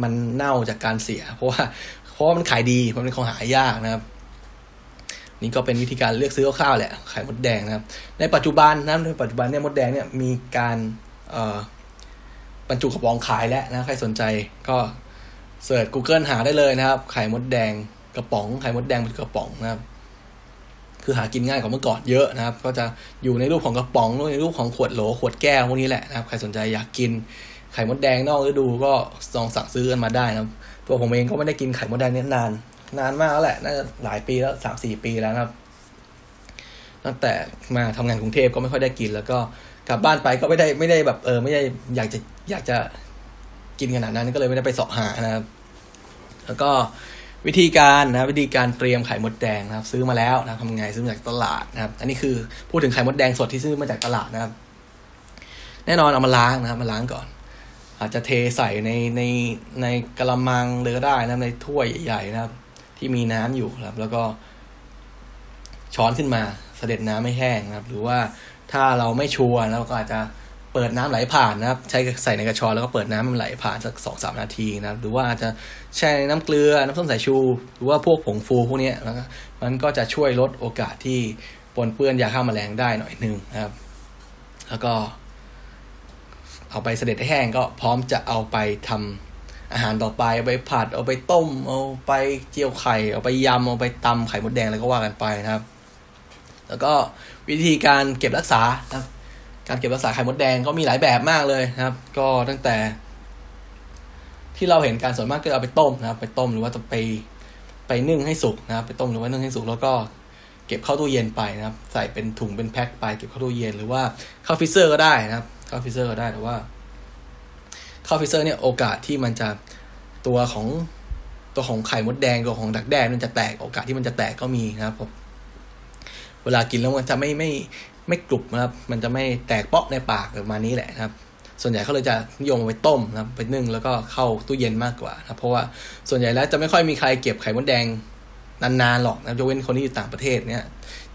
มันเน่าจากการเสีย เพราะว่าเพราะมันขายดีมันเป็นของหายากนะครับ นี่ก็เป็นวิธีการเลือกซื้อข้าวแหละไข่มดแดงนะครับ ในปัจจุบันนะในปัจจุบันเนี่ยมดแดงเนี่ยมีการเอ่อ บรรจุกระป๋องขายแล้วนะใครสนใจก็เสิร์ช Google หาได้เลยนะครับ ไข่มดแดงกระป๋องไข่มดแดงเป็นกระป๋องนะครับ คือหากินง่ายกว่าเมื่อก่อนเยอะนะครับ ก็จะอยู่ในรูปของกระป๋องในรูปของขวดโหลขวดแก้วพวกนี้แหละนะครับ ใครสนใจอยากกินไข่มดแดงนอกฤดูก็ลองสั่งซื้อกันมาได้นะครับ ตัวผมเองก็ไม่ได้กินไข่มดแดงนี้นาน นานมากแล้วแหละน่าจะหลายปีแล้วสามสี่ปีแล้วครับตั้งแต่มาทำงานกรุงเทพก็ไม่ค่อยได้กิน แล้วก็กลับบ้านไปก็ไม่ได้ไม่ได้แบบเออไม่ได้อยากจะ อยากจะกินขนาดนั้นก็เลยไม่ได้ไปสาะหานะครับ แล้วก็วิธีการนะวิธีการเตรียมไข่มดแดงนะครับ ซื้อมาแล้วนะทำไงซื้อมาจากตลาดนะครับ อันนี้คือพูดถึงไข่มดแดงสดที่ซื้อมาจากตลาดนะครับ แน่นอนเอามาล้างนะครับมาล้างก่อน อาจจะเทใส่ในในในกระมังเลยก็ได้นะในถ้วยใหญ่ๆนะครับ ที่มีน้ำอยู่ครับ แล้วก็ช้อนขึ้นมาเสด็จน้ำไม่แห้งนะครับ หรือว่าถ้าเราไม่ชัวร์เราก็อาจจะ เปิดน้ำไหลผ่านนะครับ ใช้ใส่ในกระชอนแล้วก็เปิดน้ำมันไหลผ่านสักสองสามนาทีนะครับ หรือว่าจะแช่ในน้ำเกลือน้ำส้มสายชู หรือว่าพวกผงฟูพวกนี้แล้วมันก็จะช่วยลดโอกาสที่ปนเปื้อนยาฆ่าแมลงได้หน่อยนึงนะครับ แล้วก็ เอาไปเสด็จแห้งก็พร้อมจะเอาไปทำอาหารต่อไปเอาไปผัดเอาไปต้ม เอาไปเจียวไข่ เอาไปยำเอาไปตำไข่มดแดงอะไรก็ว่ากันไปนะครับ แล้วก็วิธีการเก็บรักษาครับ การเก็บรักษาไข่มดแดงก็มีหลายแบบมากเลยนะครับ ก็ตั้งแต่ ที่เราเห็นการส่วนมากก็เอาไปต้มนะครับ ไปต้มหรือว่าจะไปไปนึ่งให้สุกนะครับ ไปต้มหรือว่านึ่งให้สุกแล้วก็เก็บเข้าตู้เย็นไปนะครับ ใส่เป็นถุงเป็นแพ็คไปเก็บเข้าตู้เย็นหรือว่าเข้า freezer ก็ได้นะครับ เข้า freezer ก็ได้แต่ว่า เข้า freezer เนี่ยโอกาสที่มันจะตัวของตัวของไข่มดแดงตัวของดักแด้มันจะแตกโอกาสที่มันจะแตกก็มีนะครับผมเวลากินแล้วมันจะไม่ไม่ ไม่กรุบนะครับ มันจะไม่แตกเปาะในปากประมาณนี้แหละนะครับ ส่วนใหญ่เขาเลยจะนิยมไปต้มนะครับไปนึ่งแล้วก็เข้าตู้เย็นมากกว่านะเพราะว่าส่วนใหญ่แล้วจะไม่ค่อยมีใครเก็บไข่มดแดงนานๆหรอกนะยกเว้นคนที่อยู่ต่างประเทศเนี่ย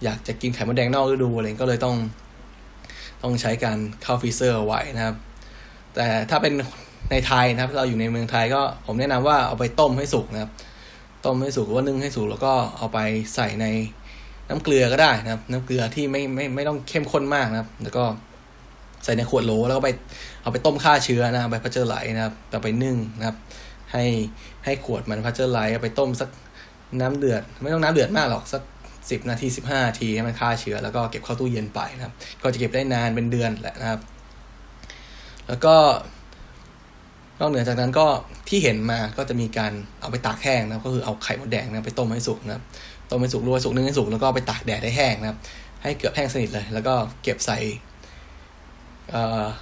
อยากจะกินไข่มดแดงนอกฤดูอะไรก็เลยต้อง ต้องใช้การเข้า freezer ไว้นะครับ แต่ถ้าเป็นในไทยนะครับ เราอยู่ในเมืองไทยก็ผมแนะนำว่าเอาไปต้มให้สุกนะครับ ต้มให้สุกหรือว่านึ่งให้สุกแล้วก็เอาไปใส่ใน น้ำเกลือก็ได้นะครับ น้ำเกลือที่ไม่ไม่ไม่ต้องเข้มข้นมากนะครับ แล้วก็ใส่ในขวดโหลแล้วก็ไปเอาไปต้มฆ่าเชื้อนะไป pasteurize นะครับเอาไปนึ่งนะครับ ให้ให้ขวดมัน pasteurize เอาไปต้มสักน้ำเดือด ไม่ต้องน้ำเดือดมากหรอกสักสิบนาทีสิบห้านาทีให้มันฆ่าเชื้อแล้วก็เก็บเข้าตู้เย็นไปนะครับ ก็จะเก็บได้นานเป็นเดือนแหละนะครับ แล้วก็นอกเหนือจากนั้นก็ที่เห็นมาก็จะมีการเอาไปตากแห้งนะก็คือเอาไข่มดแดงนะไปต้มให้สุกนะครับ ต้มให้สุกลวกสุกนึ่งให้สุกแล้วก็ไปตากแดดให้แห้งนะครับ ให้เกือบแห้งสนิทเลย แล้วก็เก็บใส่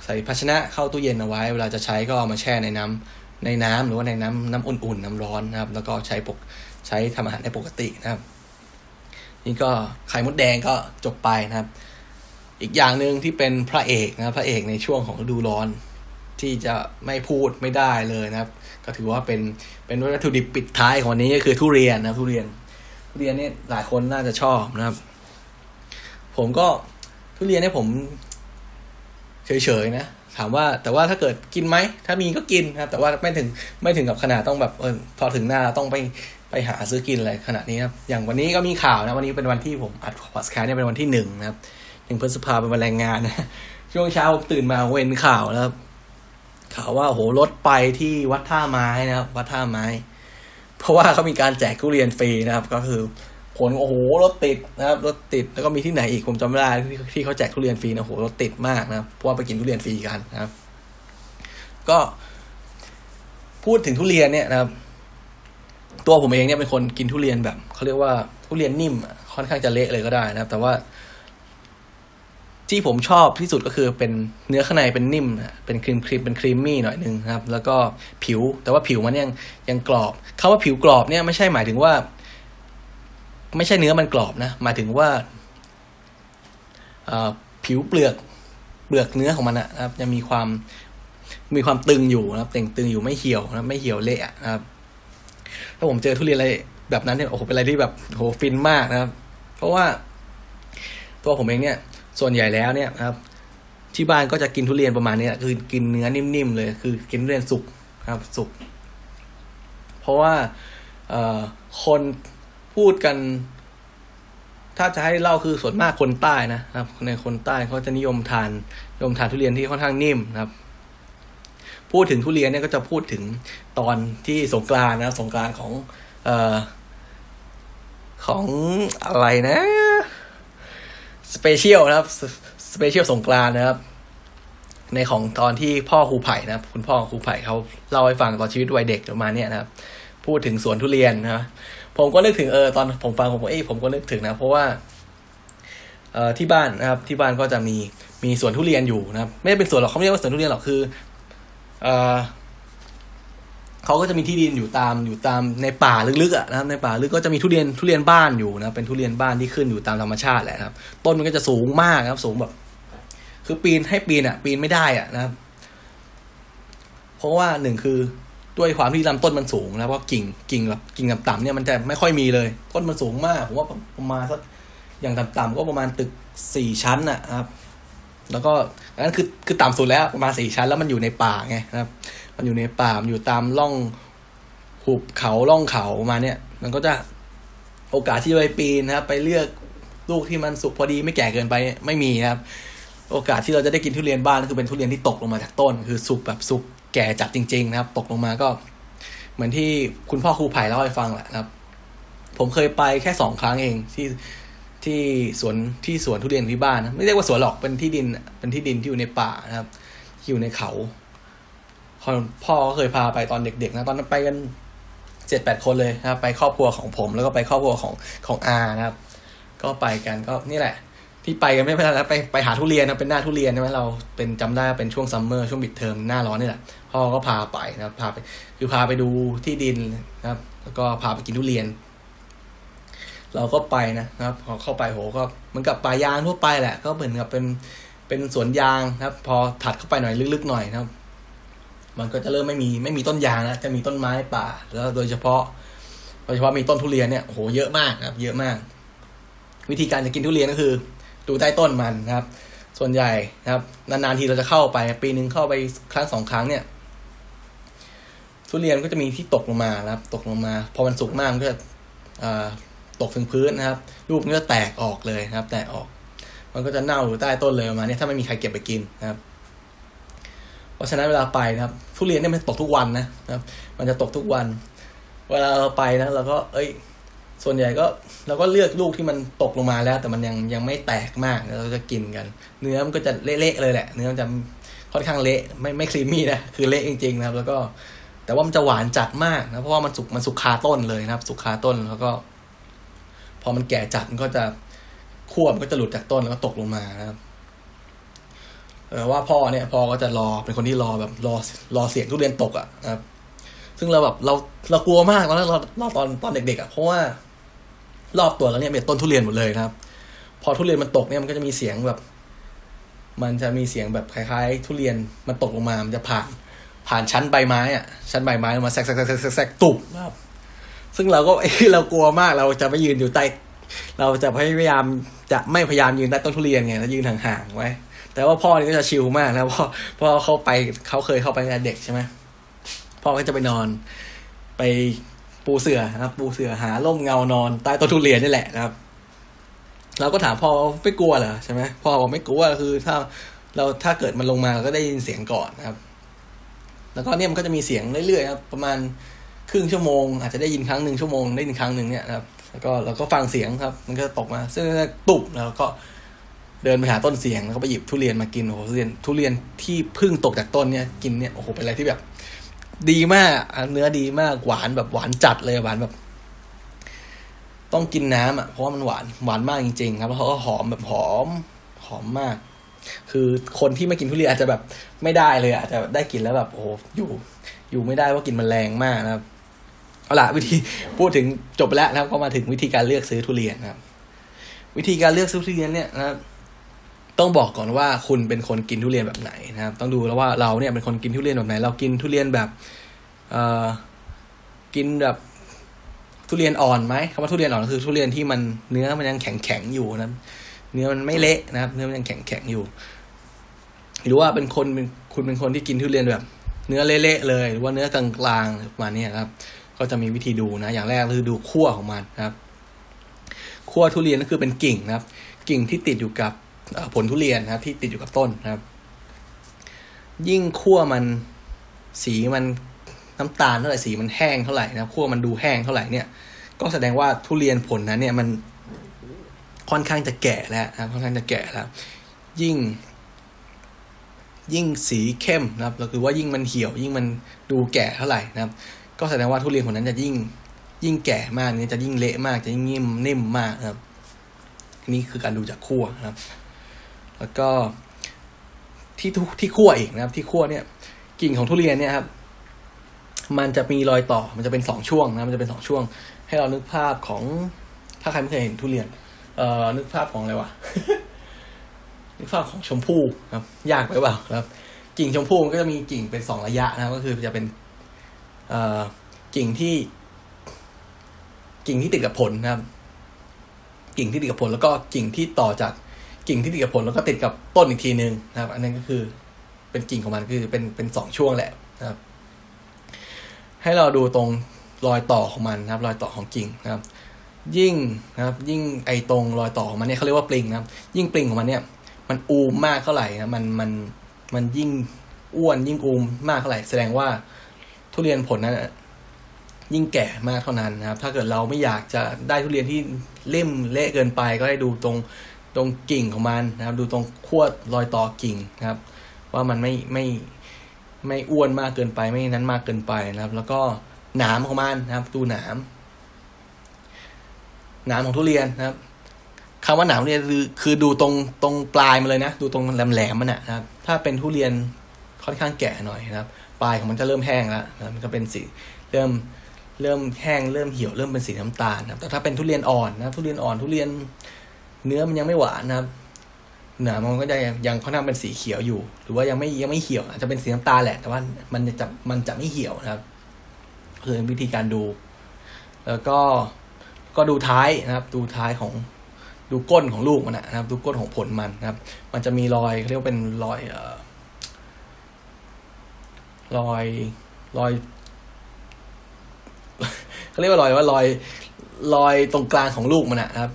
ใส่ภาชนะเข้าตู้เย็นเอาไว้ เวลาจะใช้ก็เอามาแช่ในน้ำในน้ำหรือว่าในน้ำน้ำอุ่นๆน้ำร้อนนะครับ แล้วก็ใช้ปกใช้ทำอาหารได้ปกตินะครับ นี่ก็ไข่มดแดงก็จบไปนะครับ อีกอย่างหนึ่งที่เป็นพระเอกนะพระเอกในช่วงของฤดูร้อน ที่จะไม่พูดไม่ได้เลยนะครับ ก็ถือว่าเป็นเป็นวัตถุดิบปิดท้ายของวันนี้ก็คือทุเรียนนะทุเรียน ทุเรียนเนี่ยหลายคนน่าจะชอบนะครับ ผมก็ทุเรียนเนี่ยผมเฉยๆนะถามว่าแต่ว่าถ้าเกิดกินไหม ถ้ามีก็กินนะครับ แต่ว่าไม่ถึงไม่ถึงกับขนาดต้องแบบเออพอถึงหน้าต้องไปไปหาซื้อกินอะไรขนาดนี้ครับ อย่างวันนี้ก็มีข่าวนะ วันนี้เป็นวันที่ผมอัดพอดแคสต์เนี่ยเป็นวันที่หนึ่งนะครับหนึ่งพฤษภาเป็นวันแรงงานนะช่วงเช้าผมตื่นมาเว้นข่าวนะครับข่าวว่าโหรถไปที่วัดท่าไม้นะครับ วัดท่าไม้ เพราะว่าเขามีการแจกทุเรียนฟรีนะครับ ก็คือผลโอ้โหรถติดนะครับรถติดแล้วก็มีที่ไหนอีกผมจำไม่ได้ที่เขาแจกทุเรียนฟรีนะโอ้โหรถติดมากนะครับเพราะว่าไปกินทุเรียนฟรีกันนะครับ ก็พูดถึงทุเรียนเนี่ยนะครับ ตัวผมเองเนี่ยเป็นคนกินทุเรียนแบบเขาเรียกว่าทุเรียนนิ่มค่อนข้างจะเละเลยก็ได้นะครับ แต่ว่า ที่ผมชอบที่สุดก็คือเป็นเนื้อข้างในเป็นนิ่มนะเป็นครีมครีมเป็นครีมมี่หน่อยหนึ่งนะครับ แล้วก็ผิว แต่ว่าผิวมันยังยังกรอบคาว่าผิวกรอบเนี่ยไม่ใช่หมายถึงว่า ไม่ใช่เนื้อมันกรอบนะ หมายถึงว่าผิวเปลือกเปลือกเนื้อของมันนะครับยังมีความมีความตึงอยู่นะครับเต่งตึงอยู่ไม่เหี่ยวนะไม่เหี่ยวเละนะครับ ถ้าผมเจอทุเรียนอะไรแบบนั้นเนี่ยโอ้โหเป็นอะไรที่แบบโหฟินมากนะครับ เพราะว่าตัวผมเองเนี่ย ส่วนใหญ่แล้วเนี่ยครับที่บ้านก็จะกินทุเรียนประมาณนี้คือกินเนื้อนิ่มๆเลย คือกินทุเรียนสุกครับ สุก เพราะว่าเออคนพูดกัน ถ้าจะให้เล่าคือส่วนมากคนใต้นะครับ ในคนใต้เขาจะนิยมทานนิยมทานทุเรียนที่ค่อนข้างนิ่มนะครับ พูดถึงทุเรียนเนี่ยก็จะพูดถึงตอนที่สงกรานนะสงกรานของ เอ่อของอะไรนะ special นะครับ special สงกรานต์นะครับ ในของตอนที่พ่อครูไผ่นะครับ คุณพ่อครูไผ่เขาเล่าให้ฟังตอนชีวิตวัยเด็กประมาณนี้นะครับ พูดถึงสวนทุเรียนนะครับผมก็นึกถึงเออตอนผมฟังผมเอ้ผมก็นึกถึงนะ เพราะว่าเอ่อที่บ้านนะครับ ที่บ้านก็จะมีมีสวนทุเรียนอยู่นะครับ ไม่ได้เป็นสวนหรอกเขาไม่เรียกว่าสวนทุเรียนหรอกคือเอ่อ เขาก็จะมีที่ดินอยู่ตามอยู่ตามในป่าลึกๆอะนะครับในป่าลึกก็จะมีทุเรียนทุเรียนบ้านอยู่นะเป็นทุเรียนบ้านที่ขึ้นอยู่ตามธรรมชาติแหละครับ ต้นมันก็จะสูงมากครับ สูงแบบ คือปีนให้ปีนอะ ปีนไม่ได้อะนะครับ เพราะว่าหนึ่งคือด้วยความที่ลำต้นมันสูงนะเพราะกิ่งกิ่งแบบกิ่งต่ำๆเนี่ยมันจะไม่ค่อยมีเลย ต้นมันสูงมากผมว่าประมาณสักอย่างต่ำๆก็ประมาณตึกสี่ชั้นนะครับ แล้วก็นั้นคือคือต่ำสุดแล้วประมาณสี่ชั้นแล้วมันอยู่ในป่าไงนะครับ มันอยู่ในป่ามันอยู่ตามร่องหุบเขาร่องเขามาเนี่ย มันก็จะโอกาสที่จะไปปีนนะครับ ไปเลือกลูกที่มันสุกพอดีไม่แก่เกินไปไม่มีนะครับ โอกาสที่เราจะได้กินทุเรียนบ้านก็คือเป็นทุเรียนที่ตกลงมาจากต้น คือสุกแบบสุกแก่จัดจริง ๆ นะครับ ตกลงมาก็ เหมือนที่คุณพ่อครูไผ่เล่าให้ฟังแหละนะครับ ผมเคยไปแค่สองครั้งเองที่ที่สวนที่สวนทุเรียนที่บ้านนะไม่เรียกว่าสวนหรอกเป็นที่ดินเป็นที่ดินที่อยู่ในป่านะครับอยู่ในเขา พ่อก็เคยพาไปตอนเด็กๆนะตอนนั้นไปกันเจ็ดแปดคนเลยนะครับ ไปครอบครัวของผมแล้วก็ไปครอบครัวของของอานะครับ ก็ไปกันก็นี่แหละ ที่ไปกันไม่เป็นไรแล้วไปไปหาทุเรียนนะเป็นหน้าทุเรียนใช่ไหมเราเป็นจำได้เป็นช่วง summer ช่วงปิดเทอมหน้าร้อนนี่แหละพ่อก็พาไปนะครับพาไป คือพาไปดูที่ดินนะครับ แล้วก็พาไปกินทุเรียน เราก็ไปนะครับพอเข้าไปโหก็เหมือนกับป่ายางทั่วไปแหละ ก็เหมือนกับเป็นเป็นสวนยางนะครับ พอถัดเข้าไปหน่อยลึกๆหน่อยนะครับ มันก็จะเริ่มไม่มีไม่มีต้นยางนะจะมีต้นไม้ป่า แล้วโดยเฉพาะ โดยเฉพาะมีต้นทุเรียนเนี่ยโหเยอะมากครับ เยอะมาก วิธีการจะกินทุเรียนก็คือ ดูใต้ต้นมันครับ ส่วนใหญ่นะครับ นานๆทีเราจะเข้าไป ปีหนึ่งเข้าไปครั้งสองครั้งเนี่ย ทุเรียนก็จะมีที่ตกลงมานะครับ ตกลงมา พอมันสุกมากมันก็ตกถึงพื้นนะครับ รูปมันก็แตกออกเลยนะครับ แตกออก มันก็จะเน่าอยู่ใต้ต้นเลยมาเนี่ยถ้าไม่มีใครเก็บไปกินนะครับ ราะฉะนั้นเวลาไปนะครับทุเรียนเนี่ยมันตกทุกวันนะครับ มันจะตกทุกวัน เวลาเราไปนะเราก็ เอ้ย ส่วนใหญ่ก็เราก็เลือกลูกที่มันตกลงมาแล้ว แต่มันยังยังไม่แตกมากเราจะกินกัน เนื้อมันก็จะเละๆเลยแหละ เนื้อมันจะค่อนข้างเละไม่ไม่ครีมมี่นะคือเละจริงๆนะครับ แล้วก็แต่ว่ามันจะหวานจัดมากนะเพราะว่ามันสุกมันสุกคาต้นเลยนะครับ สุกคาต้นแล้วก็ พอมันแก่จัดมันก็จะขั้วมันก็จะหลุดจากต้นแล้วก็ตกลงมานะครับ ว่าพ่อเนี่ยพ่อก็จะรอเป็นคนที่รอแบบรอรอเสียงทุเรียนตกอะนะครับ ซึ่งเราแบบเราเรากลัวมากตอนนั้นเราเราตอนตอนเด็กๆอะเพราะว่ารอบตัวแล้วเนี่ยเป็นต้นทุเรียนหมดเลยนะครับ พอทุเรียนมันตกเนี่ยมันก็จะมีเสียงแบบ มันจะมีเสียงแบบคล้ายๆ ทุเรียนมันตกลงมา มันจะผ่านผ่านชั้นใบไม้อะชั้นใบไม้มาแซกแซกแซกแซกตุบนะครับ ซึ่งเราก็เรากลัวมากเราจะไม่ยืนอยู่ใต้เราจะพยายามจะไม่พยายามยืนใต้ต้นทุเรียนไงแล้วยืนห่างๆไว้ แต่ว่าพ่อนี่ก็จะชิลมากนะพ่อพ่อเขาไปเขาเคยเข้าไปตั้งแต่เด็กใช่ไหมพ่อก็จะไปนอน ไปปูเสือนะครับ ปูเสือหาร่มเงานอนใต้ต้นทุเรียนนี่แหละนะครับ เราก็ถามพ่อไม่กลัวเหรอใช่ไหมพ่อบอกไม่กลัวคือถ้าเราถ้าเกิดมันลงมาเราก็ได้ยินเสียงก่อนนะครับ แล้วก็เนี่ยมันก็จะมีเสียงเรื่อยๆครับประมาณครึ่งชั่วโมง อาจจะได้ยินครั้งหนึ่งชั่วโมงได้ยินครั้งหนึ่งเนี่ยนะครับ แล้วก็เราก็ฟังเสียงครับ มันก็ตกมาซึ่งตุบแล้วก็ เดินไปหาต้นเสียงแล้วก็ไปหยิบทุเรียนมากินโอ้โหทุเรียนทุเรียนที่เพิ่งตกจากต้นเนี่ยกินเนี่ยโอ้โหเป็นอะไรที่แบบ ดีมากเนื้อดีมากหวานแบบหวานจัดเลยหวานแบบ ต้องกินน้ำอะเพราะว่ามันหวานหวานมากจริง ๆ ครับแล้วเขาก็หอมแบบหอมหอมมาก คือคนที่ไม่กินทุเรียนอาจจะแบบไม่ได้เลยอาจจะได้กินแล้วแบบโอ้อยู่ อยู่ไม่ได้ว่ากินมันแรงมากนะครับเอาล่ะวิธีพูดถึงจบไปแล้วนะครับก็มาถึงวิธีการเลือกซื้อทุเรียนนะครับ วิธีการเลือกซื้อทุเรียนเนี่ยนะครับ ต้องบอกก่อนว่าคุณเป็นคนกินทุเรียนแบบไหนนะครับ ต้องดูแล้วว่าเราเนี่ยเป็นคนกินทุเรียนแบบไหน เรากินทุเรียนแบบเอ่อกินแบบทุเรียนอ่อนไหมคำว่าทุเรียนอ่อนก็คือทุเรียนที่มันเนื้อมันยังแข็งแข็งอยู่นะเนื้อมันไม่เละนะครับ เนื้อมันยังแข็งแข็งอยู่ หรือว่าเป็นคนเป็นคุณเป็นคนที่กินทุเรียนแบบ เนื้อเละๆเลย หรือว่าเนื้อกลางๆประมาณนี้ครับ ก็จะมีวิธีดูนะ อย่างแรกคือดูขั้วของมันนะครับขั้วทุเรียนก็คือเป็นกิ่งนะครับ กิ่งที่ติดอยู่กับ ผลทุเรียนนะครับ ที่ติดอยู่กับต้นนะครับ ยิ่งขั้วมันสีมันน้ำตาลเท่าไหร่สีมันแห้งเท่าไหร่นะครับขั้วมันดูแห้งเท่าไหร่เนี่ย ก็แสดงว่าทุเรียนผลนั้น เนี่ยมันค่อนข้างจะแก่แล้วนะค่อนข้างจะแก่แล้ว ยิ่ง ยิ่งสีเข้มนะครับก็คือว่ายิ่งมันเหี่ยว ยิ่งมันดูแก่เท่าไหร่นะครับ ก็แสดงว่าทุเรียนผลนั้นจะยิ่ง ยิ่งแก่มากนี่จะยิ่งเละมากจะยิ่งนิ่มนิ่มมากนะครับนี่คือการดูจากขั้วนะครับ แล้วก็ที่ทุที่ขั้วอีกนะครับ ที่ขั้วเนี่ย กิ่งของทุเรียนเนี่ยครับ มันจะมีรอยต่อมันจะเป็นสองช่วงนะมันจะเป็นสองช่วง ให้เรานึกภาพของถ้าใครไม่เคยเห็นทุเรียน เอ่อนึกภาพของอะไรวะนึกภาพของชมพู่ครับ ยากไปเปล่าครับ กิ่งชมพู่มันก็จะมีกิ่งเป็นสองระยะนะก็คือจะเป็น เอ่อกิ่งที่ กิ่งที่ติดกับผลนะครับ กิ่งที่ติดกับผลแล้วก็กิ่งที่ต่อจาก กิ่งที่ติดกับผลแล้วก็ติดกับต้นอีกทีหนึ่งนะครับ อันนั้นก็คือเป็นกิ่งของมันคือเป็นเป็นสองช่วงแหละนะครับ ให้เราดูตรงรอยต่อของมันนะครับ รอยต่อของกิ่งนะครับ ยิ่งนะครับ ยิ่งไอตรงรอยต่อของมันเนี่ยเขาเรียกว่าปลิงนะครับ ยิ่งปลิงของมันเนี่ย มันอูมมากเท่าไหร่นะมันมันมันยิ่งอ้วนยิ่งอูมมากเท่าไหร่แสดงว่าทุเรียนผลนั้นยิ่งแก่มากเท่านั้นนะครับ ถ้าเกิดเราไม่อยากจะได้ทุเรียนที่เล่มเละเกินไปก็ให้ดูตรง ตรงกิ่งของมันนะครับ ดูตรงขั้วรอยต่อกิ่งนะครับ ว่ามันไม่ไม่ไม่อ้วนมากเกินไปไม่นั้นมากเกินไปนะครับ แล้วก็หนามของมันนะครับ ดูหนามหนามของทุเรียนนะครับคำว่าหนามเนี่ยคือคือดูตรงตรงปลายมันเลยนะ ดูตรงแหลมๆมันนะครับ ถ้าเป็นทุเรียนค่อนข้างแก่หน่อยนะครับ ปลายของมันจะเริ่มแห้งแล้วนะมันก็เป็นสีเริ่มเริ่มแห้งเริ่มเหี่ยวเริ่มเป็นสีน้ำตาลนะครับแต่ถ้าเป็นทุเรียนอ่อนนะทุเรียนอ่อนทุเรียน เนื้อมันยังไม่หวานนะครับหนามันก็จะยังค่อนข้างเป็นสีเขียวอยู่ หรือว่ายังไม่ยังไม่เหี่ยว อาจจะเป็นสีน้ำตาลแหละแต่ว่ามันจะมันจะไม่เหี่ยวนะครับคือวิธีการดู แล้วก็ก็ดูท้ายนะครับ ดูท้ายของดูก้นของลูกมันนะครับ ดูก้นของผลมันนะครับ มันจะมีรอยเรียกว่าเป็นรอยเอ่อรอยรอยเขาเรียกว่ารอยว่ารอยรอยตรงกลางของลูกมันนะครับ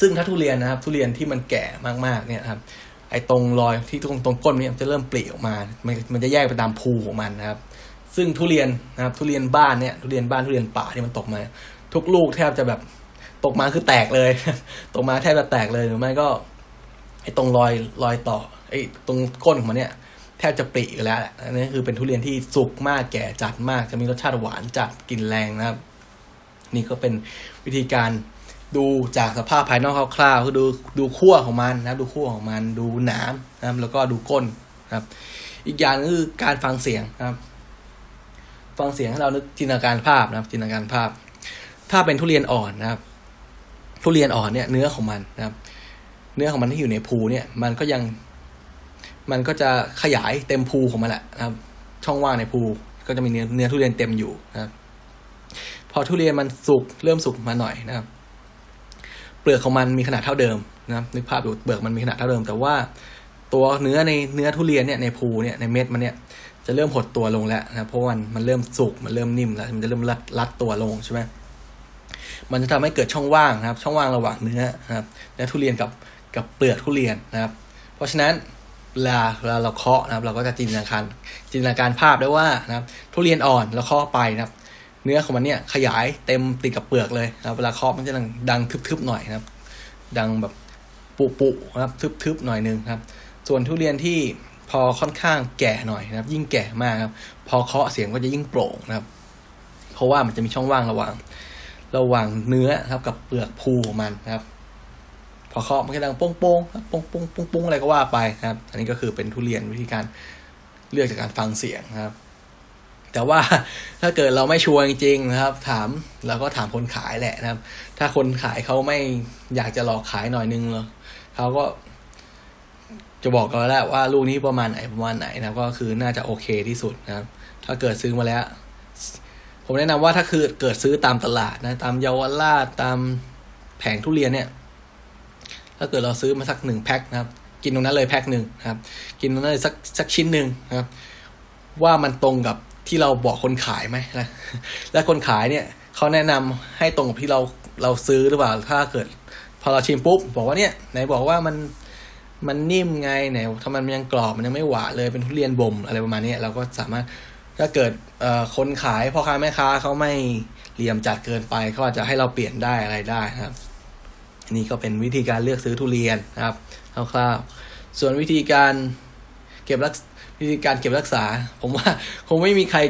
ซึ่งถ้าทุเรียนนะครับ ทุเรียนที่มันแก่มากๆเนี่ยครับ ไอ้ตรงรอยที่ตรงตรงก้นเนี่ยจะเริ่มปลีออกมา มันมันจะแยกไปตามภูของมันนะครับ ซึ่งทุเรียนนะครับ ทุเรียนบ้านเนี่ยทุเรียนบ้านทุเรียนป่าที่มันตกมา ทุกลูกแทบจะแบบตกมาคือแตกเลย ตกมาแทบจะแตกเลยหรือไม่ก็ไอ้ตรงรอยรอยต่อไอ้ตรงก้นของมันเนี่ยแทบจะปลีแล้วอันนี้คือเป็นทุเรียนที่สุกมากแก่จัดมาก จะมีรสชาติหวานจัดกลิ่นแรงนะครับ นี่ก็เป็นวิธีการ ดูจากสภาพภายนอกคร่าวๆคือดูดูขั้วของมันนะดูขั้วของมันดูหนามนะครับ แล้วก็ดูก้นครับ อีกอย่างนึงคือการฟังเสียงครับ ฟังเสียงให้เรานึกจินตนาการภาพนะครับ จินตนาการภาพ ถ้าเป็นทุเรียนอ่อนนะครับ ทุเรียนอ่อนเนี่ย เนื้อของมันนะครับ เนื้อของมันที่อยู่ในภูเนี่ย มันก็ยัง มันก็จะขยายเต็มภูของมันแหละนะครับ ช่องว่างในภูก็จะมีเนื้อเนื้อทุเรียนเต็มอยู่นะครับ พอทุเรียนมันสุกเริ่มสุกมาหน่อยนะครับ ปลือกของมันมีขนาดเท่าเดิมนะนึกภาพดูเปลือกมันมีขนาดเท่าเดิม แต่ว่าตัวเนื้อในเนื้อทุเรียนเนี่ยในภูเนี่ยในเม็ดมันเนี่ยจะเริ่มหดตัวลงแล้วนะเพราะมันมันเริ่มสุกมันเริ่มนิ่มแล้วมันจะเริ่มรัดรัดตัวลงใช่ไหมมันจะทำให้เกิดช่องว่างนะครับ ช่องว่างระหว่างเนื้อนะครับเนื้อทุเรียนกับกับเปลือกทุเรียนนะครับ เพราะฉะนั้นเวลาเวลาเราเคาะนะครับ เราก็จะจินตนาการจินตนาการภาพได้ว่านะครับ ทุเรียนอ่อนเราเคาะไปนะครับ เนื้อของมันเนี่ยขยายเต็มติดกับเปลือกเลยนะครับเวลาเคาะมันจะดังดังทึบๆหน่อยนะครับ ดังแบบปุๆนะครับทึบๆหน่อยนึงครับ ส่วนทุเรียนที่พอค่อนข้างแก่หน่อยนะครับ ยิ่งแก่มากครับ พอเคาะเสียงก็จะยิ่งโปร่งนะครับ เพราะว่ามันจะมีช่องว่างระหว่าง ระหว่างเนื้อครับ กับเปลือกภูของมันนะครับ พอเคาะมันก็ดังโป้งโป้งโป้งโป้งโป้งโป้งอะไรก็ว่าไปนะครับ อันนี้ก็คือเป็นทุเรียนวิธีการเลือกจากการฟังเสียงนะครับ แต่ว่าถ้าเกิดเราไม่ชัวร์จริงๆนะครับ ถามเราก็ถามคนขายแหละนะครับ ถ้าคนขายเขาไม่อยากจะหลอกขายหน่อยนึงเเขาก็จะบอกกันแล้วว่าลูกนี้ประมาณไหนประมาณไหนนะก็คือน่าจะโอเคที่สุดนะครับ ถ้าเกิดซื้อมาแล้ว ผมแนะนำว่าถ้าคือเกิดซื้อตามตลาดนะ ตามเยาวราชตามแผงทุเรียนเนี่ย ถ้าเกิดเราซื้อมาสักหนึ่งแพ็คนะครับ กินตรงนั้นเลยแพ็คหนึ่งนะครับ กินตรงนั้นเลยสักสักชิ้นหนึ่งนะครับ ว่ามันตรงกับ ที่เราบอกคนขายไหมนะและคนขายเนี่ยเขาแนะนำให้ตรงกับที่เราเราซื้อหรือเปล่าถ้าเกิด พอเราชิมปุ๊บบอกว่าเนี่ยไหนบอกว่ามันมันนิ่มไงไหนทำไมมันยังกรอบมันยังไม่หวานเลยเป็นทุเรียนบ่มอะไรประมาณนี้เราก็สามารถถ้าเกิดคนขายพ่อค้าแม่ค้าเขาไม่เหลี่ยมจัดเกินไปเขาอาจจะให้เราเปลี่ยนได้อะไรได้นะครับนี่ก็เป็นวิธีการเลือกซื้อทุเรียนนะครับคร่าวๆส่วนวิธีการเก็บรัก วิธีการเก็บรักษา ผมว่าคงไม่มีใคร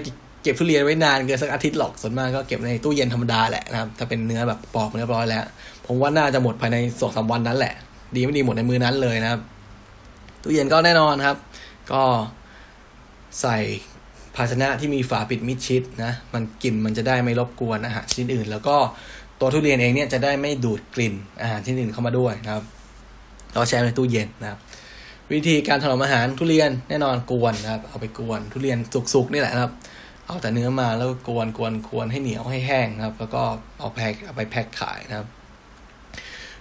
เก็บทุเรียนไว้นานเกินสักอาทิตย์หรอกส่วนมากก็เก็บในตู้เย็นธรรมดาแหละนะครับ ถ้าเป็นเนื้อแบบปอกเรียบร้อยแล้ว ผมว่าน่าจะหมดภายในสองสาวันนั้นแหละ ดีไม่ดีหมดในมือนั้นเลยนะครับ ตู้เย็นก็แน่นอนครับ ก็ใส่ภาชนะที่มีฝาปิดมิดชิดนะ มันกลิ่นมันจะได้ไม่รบกวนอาหารชิ้นอื่น แล้วก็ตัวทุเรียนเองเนี่ยจะได้ไม่ดูดกลิ่นอาหารชิ้นอื่นเข้ามาด้วยนะครับเราแช่ในตู้เย็นนะครับ วิธีการถนอมอาหารทุเรียนแน่นอนกวนนะครับ เอาไปกวนทุเรียนสุกๆนี่แหละครับ เอาแต่เนื้อมาแล้วกวนกวนกวนให้เหนียวให้แห้งนะครับ แล้วก็เอาแพ็คเอาไปแพ็คขายนะครับ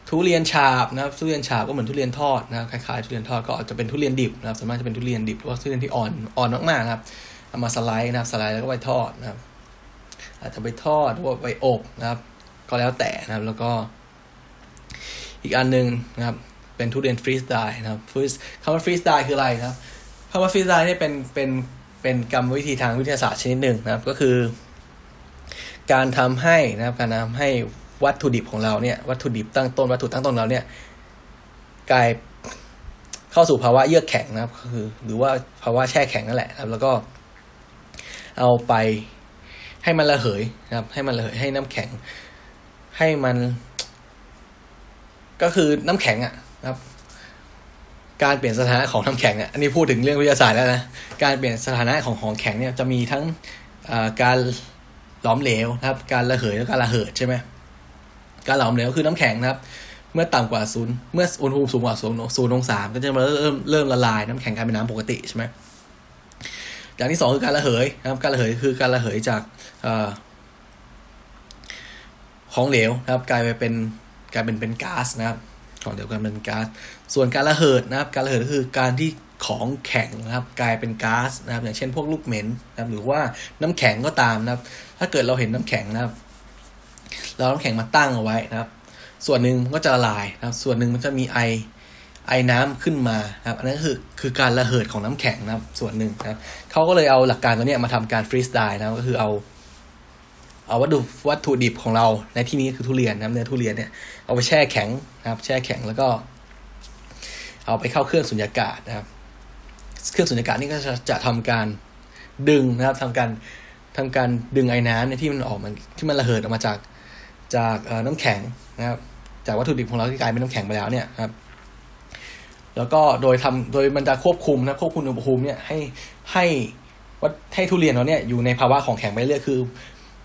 ทุเรียนฉาบนะครับ ทุเรียนฉาบก็เหมือนทุเรียนทอดนะครับคล้ายๆทุเรียนทอดก็อาจจะเป็นทุเรียนดิบนะครับส่วนมากจะเป็นทุเรียนดิบหรือว่าทุเรียนที่อ่อนอ่อนมากๆนะครับเอามาสไลด์นะครับสไลด์แล้วก็ไปทอดนะครับ อาจจะไปทอดหรือว่าไปอบนะครับ ก็แล้วแต่นะครับ แล้วก็ อีกอันหนึ่งนะครับ เป็นทุเรียนฟรีสไตล์นะครับฟรีสคำว่าฟรีสไตล์คืออะไรนะครับคำว่าฟรีสไตล์นี่เป็นเป็นเป็นกรรมวิธีทางวิทยาศาสตร์ชนิดหนึ่งนะครับ ก็คือ การทำให้นะครับการทำให้วัตถุดิบของเราเนี่ยวัตถุดิบตั้งต้นวัตถุตั้งต้นเราเนี่ยกลายเข้าสู่ภาวะเยือกแข็งนะครับคือ หรือว่าภาวะแช่แข็งนั่นแหละครับ แล้วก็เอาไปให้มันระเหยนะครับ ให้มันระเหยให้น้ำแข็ง ให้มัน ก็คือน้ำแข็งอะ นะครับ การเปลี่ยนสถานะของน้ำแข็งอะอันนี้พูดถึงเรื่องวิทยาศาสตร์แล้วนะการเปลี่ยนสถานะของของแข็งเนี่ยจะมีทั้งการหลอมเหลวนะครับ การระเหยและการระเหิดใช่ไหมการหลอมเหลวคือน้ำแข็งนะครับ เมื่อต่ำกว่าศูนย์เมื่ออุณหภูมิสูงกว่าศูนย์ศูนย์องศาก็จะเริ่มเริ่มละลายน้ำแข็งกลายเป็นน้ำปกติใช่ไหมอย่างที่สองคือการระเหยนะครับ การระเหยคือการระเหยจากอของเหลวนะครับ กลายไปเป็นกลายเป็นเป็นก๊าซนะครับ ของเหลวกลายเป็นก๊าซส่วนการระเหิดนะครับ การระเหิดก็คือการที่ของแข็งนะครับกลายเป็นก๊าซนะครับ อย่างเช่นพวกลูกเหม็นนะครับ หรือว่าน้ำแข็งก็ตามนะครับ ถ้าเกิดเราเห็นน้ำแข็งนะครับ เราน้ำแข็งมาตั้งเอาไว้นะครับ ส่วนหนึ่งก็จะละลายนะครับ ส่วนหนึ่งมันจะมีไอไอน้ำขึ้นมาครับอันนั้นคือคือการระเหิดของน้ำแข็งนะครับ ส่วนหนึ่งนะครับเขาก็เลยเอาหลักการตัวนี้มาทำการฟรีสไตล์นะครับก็คือเอา เอาวัตถุวัตถุดิบของเราในที่นี้คือทุเรียนนะเนื้อทุเรียนเนี่ย เอาไปแช่แข็งนะครับ แช่แข็งแล้วก็ เอาไปเข้าเครื่องสุญญากาศนะครับ เครื่องสุญญากาศนี่ก็จะจะทำการดึงนะครับทำการทำการดึงไอ้น้ำเนี่ยที่มันออกมันที่มันระเหิดออกมาจากจากน้ำแข็งนะครับ จากวัตถุดิบของเราที่กลายเป็นน้ำแข็งไปแล้วเนี่ยครับ แล้วก็โดยทำโดยมันจะควบคุมนะควบคุมอุณหภูมิเนี่ยให้ให้วัดให้ทุเรียนเราเนี่ยอยู่ในภาวะของแข็งไปเรื่อยคือ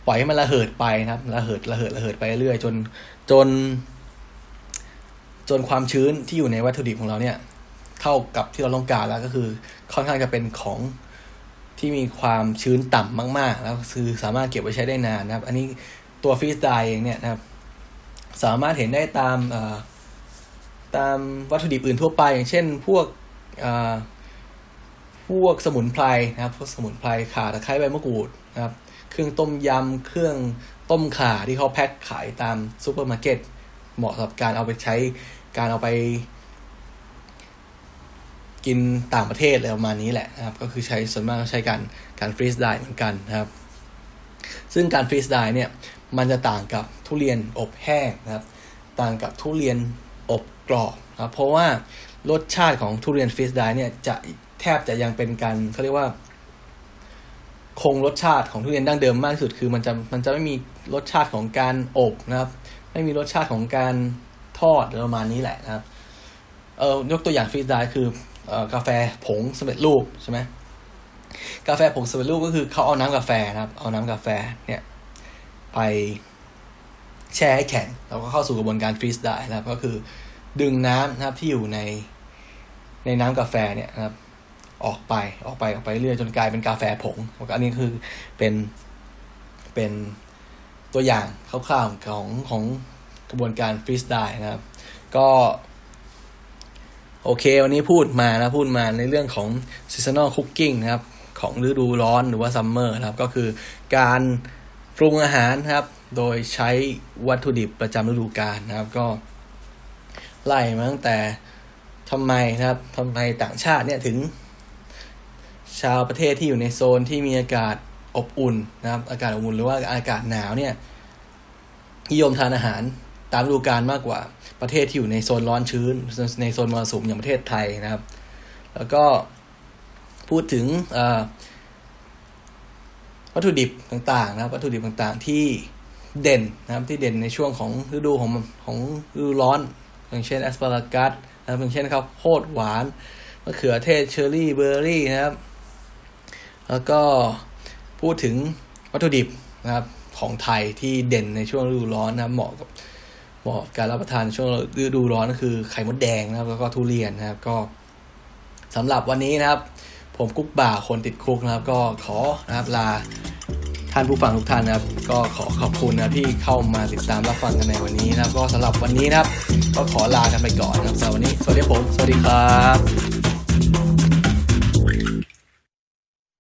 ปล่อยให้มันระเหิดไปนะครับระเหิดระเหิดระเหิดไปเรื่อยจน จน จนความชื้นที่อยู่ในวัตถุดิบของเราเนี่ย เท่ากับที่เราต้องการแล้วก็คือ ค่อนข้างจะเป็นของที่มีความชื้นต่ำมาก ๆ แล้วคือสามารถเก็บไว้ใช้ได้นานนะครับ อันนี้ตัว freeze dry เองเนี่ยนะครับ สามารถเห็นได้ตามตามวัตถุดิบอื่นทั่วไป อย่างเช่น พวกพวกสมุนไพรนะครับ พวกสมุนไพรข่าตะไคร้ใบมะกรูดนะครับ เครื่องต้มยำเครื่อง ต้มข่าที่เขาแพ็คขายตามซูเปอร์มาร์เก็ตเหมาะสำหรับการเอาไปใช้การเอาไป กินต่างประเทศอะไรประมาณนี้แหละนะครับ ก็คือใช้ส่วนมากใช้การการฟรีสไดเหมือนกันนะครับ ซึ่งการฟรีสไดเนี่ยมันจะต่างกับทุเรียนอบแห้งนะครับ ต่างกับทุเรียนอบกรอบนะครับเพราะว่ารสชาติของทุเรียนฟรีสไดเนี่ยจะแทบจะยังเป็นการเขาเรียกว่าคงรสชาติของทุเรียนดั้งเดิมมากที่สุดคือมันจะมันจะไม่มี รสชาติของการอบนะครับ ไม่มีรสชาติของการทอดประมาณนี้แหละนะครับ เออยกตัวอย่างฟรีสไดคือเออกาแฟผงสำเร็จรูปใช่ไหมกาแฟผงสำเร็จรูปก็คือเขาเอาน้ำกาแฟนะครับ เอาน้ำกาแฟเนี่ยไปแช่ให้แข็งแล้วก็เข้าสู่กระบวนการฟรีสไดนะครับ ก็คือดึงน้ำนะครับที่อยู่ในในน้ำกาแฟเนี่ยนะครับ ออกไปออกไปออกไปเรื่อยจนกลายเป็นกาแฟผงอันนี้คือเป็นเป็น ตัวอย่างคร่าวๆของของกระบวนการฟรีสไดนะครับ ก็ โอเค วันนี้พูดมานะ พูดมาในเรื่องของ seasonal cooking นะครับ ของฤดูร้อนหรือว่า summer นะครับ ก็คือการปรุงอาหารนะครับ โดยใช้วัตถุดิบประจำฤดูกาลนะครับ ก็ ไล่มาตั้งแต่ทำไมนะครับทำไมต่างชาติเนี่ยถึง ชาวประเทศที่อยู่ในโซนที่มีอากาศ อบอุ่นนะครับ อากาศอบอุ่นหรือว่าอากาศหนาวเนี่ยนิยมทานอาหารตามฤดูกาลมากกว่าประเทศที่อยู่ในโซนร้อนชื้น ในโซนมรสุมอย่างประเทศไทยนะครับ แล้วก็พูดถึงวัตถุดิบต่างๆ นะครับวัตถุดิบต่างๆที่เด่นนะครับที่เด่นในช่วงของฤดูของของฤดูร้อน อย่างเช่น asparagus นะครับอย่างเช่นข้าวโพดหวานมะเขือเทศเชอร์รี่เบอร์รี่นะครับ แล้วก็ พูดถึงวัตถุดิบนะครับของไทยที่เด่นในช่วงฤดูร้อนนะครับเหมาะกับเหมาะการรับประทานช่วงฤดูร้อนก็คือไข่มดแดงนะครับแล้วก็ทุเรียนนะครับ ก็สำหรับวันนี้นะครับ ผมกุ๊กบ่าคนติดคุกนะครับ ก็ขอนะครับลาท่านผู้ฟังทุกท่านนะครับ ก็ขอขอบคุณนะที่เข้ามาติดตามรับฟังกันในวันนี้นะครับ ก็สำหรับวันนี้นะครับ ก็ขอลากันไปก่อนนะครับสำหรับวันนี้สวัสดีผม สวัสดีครับ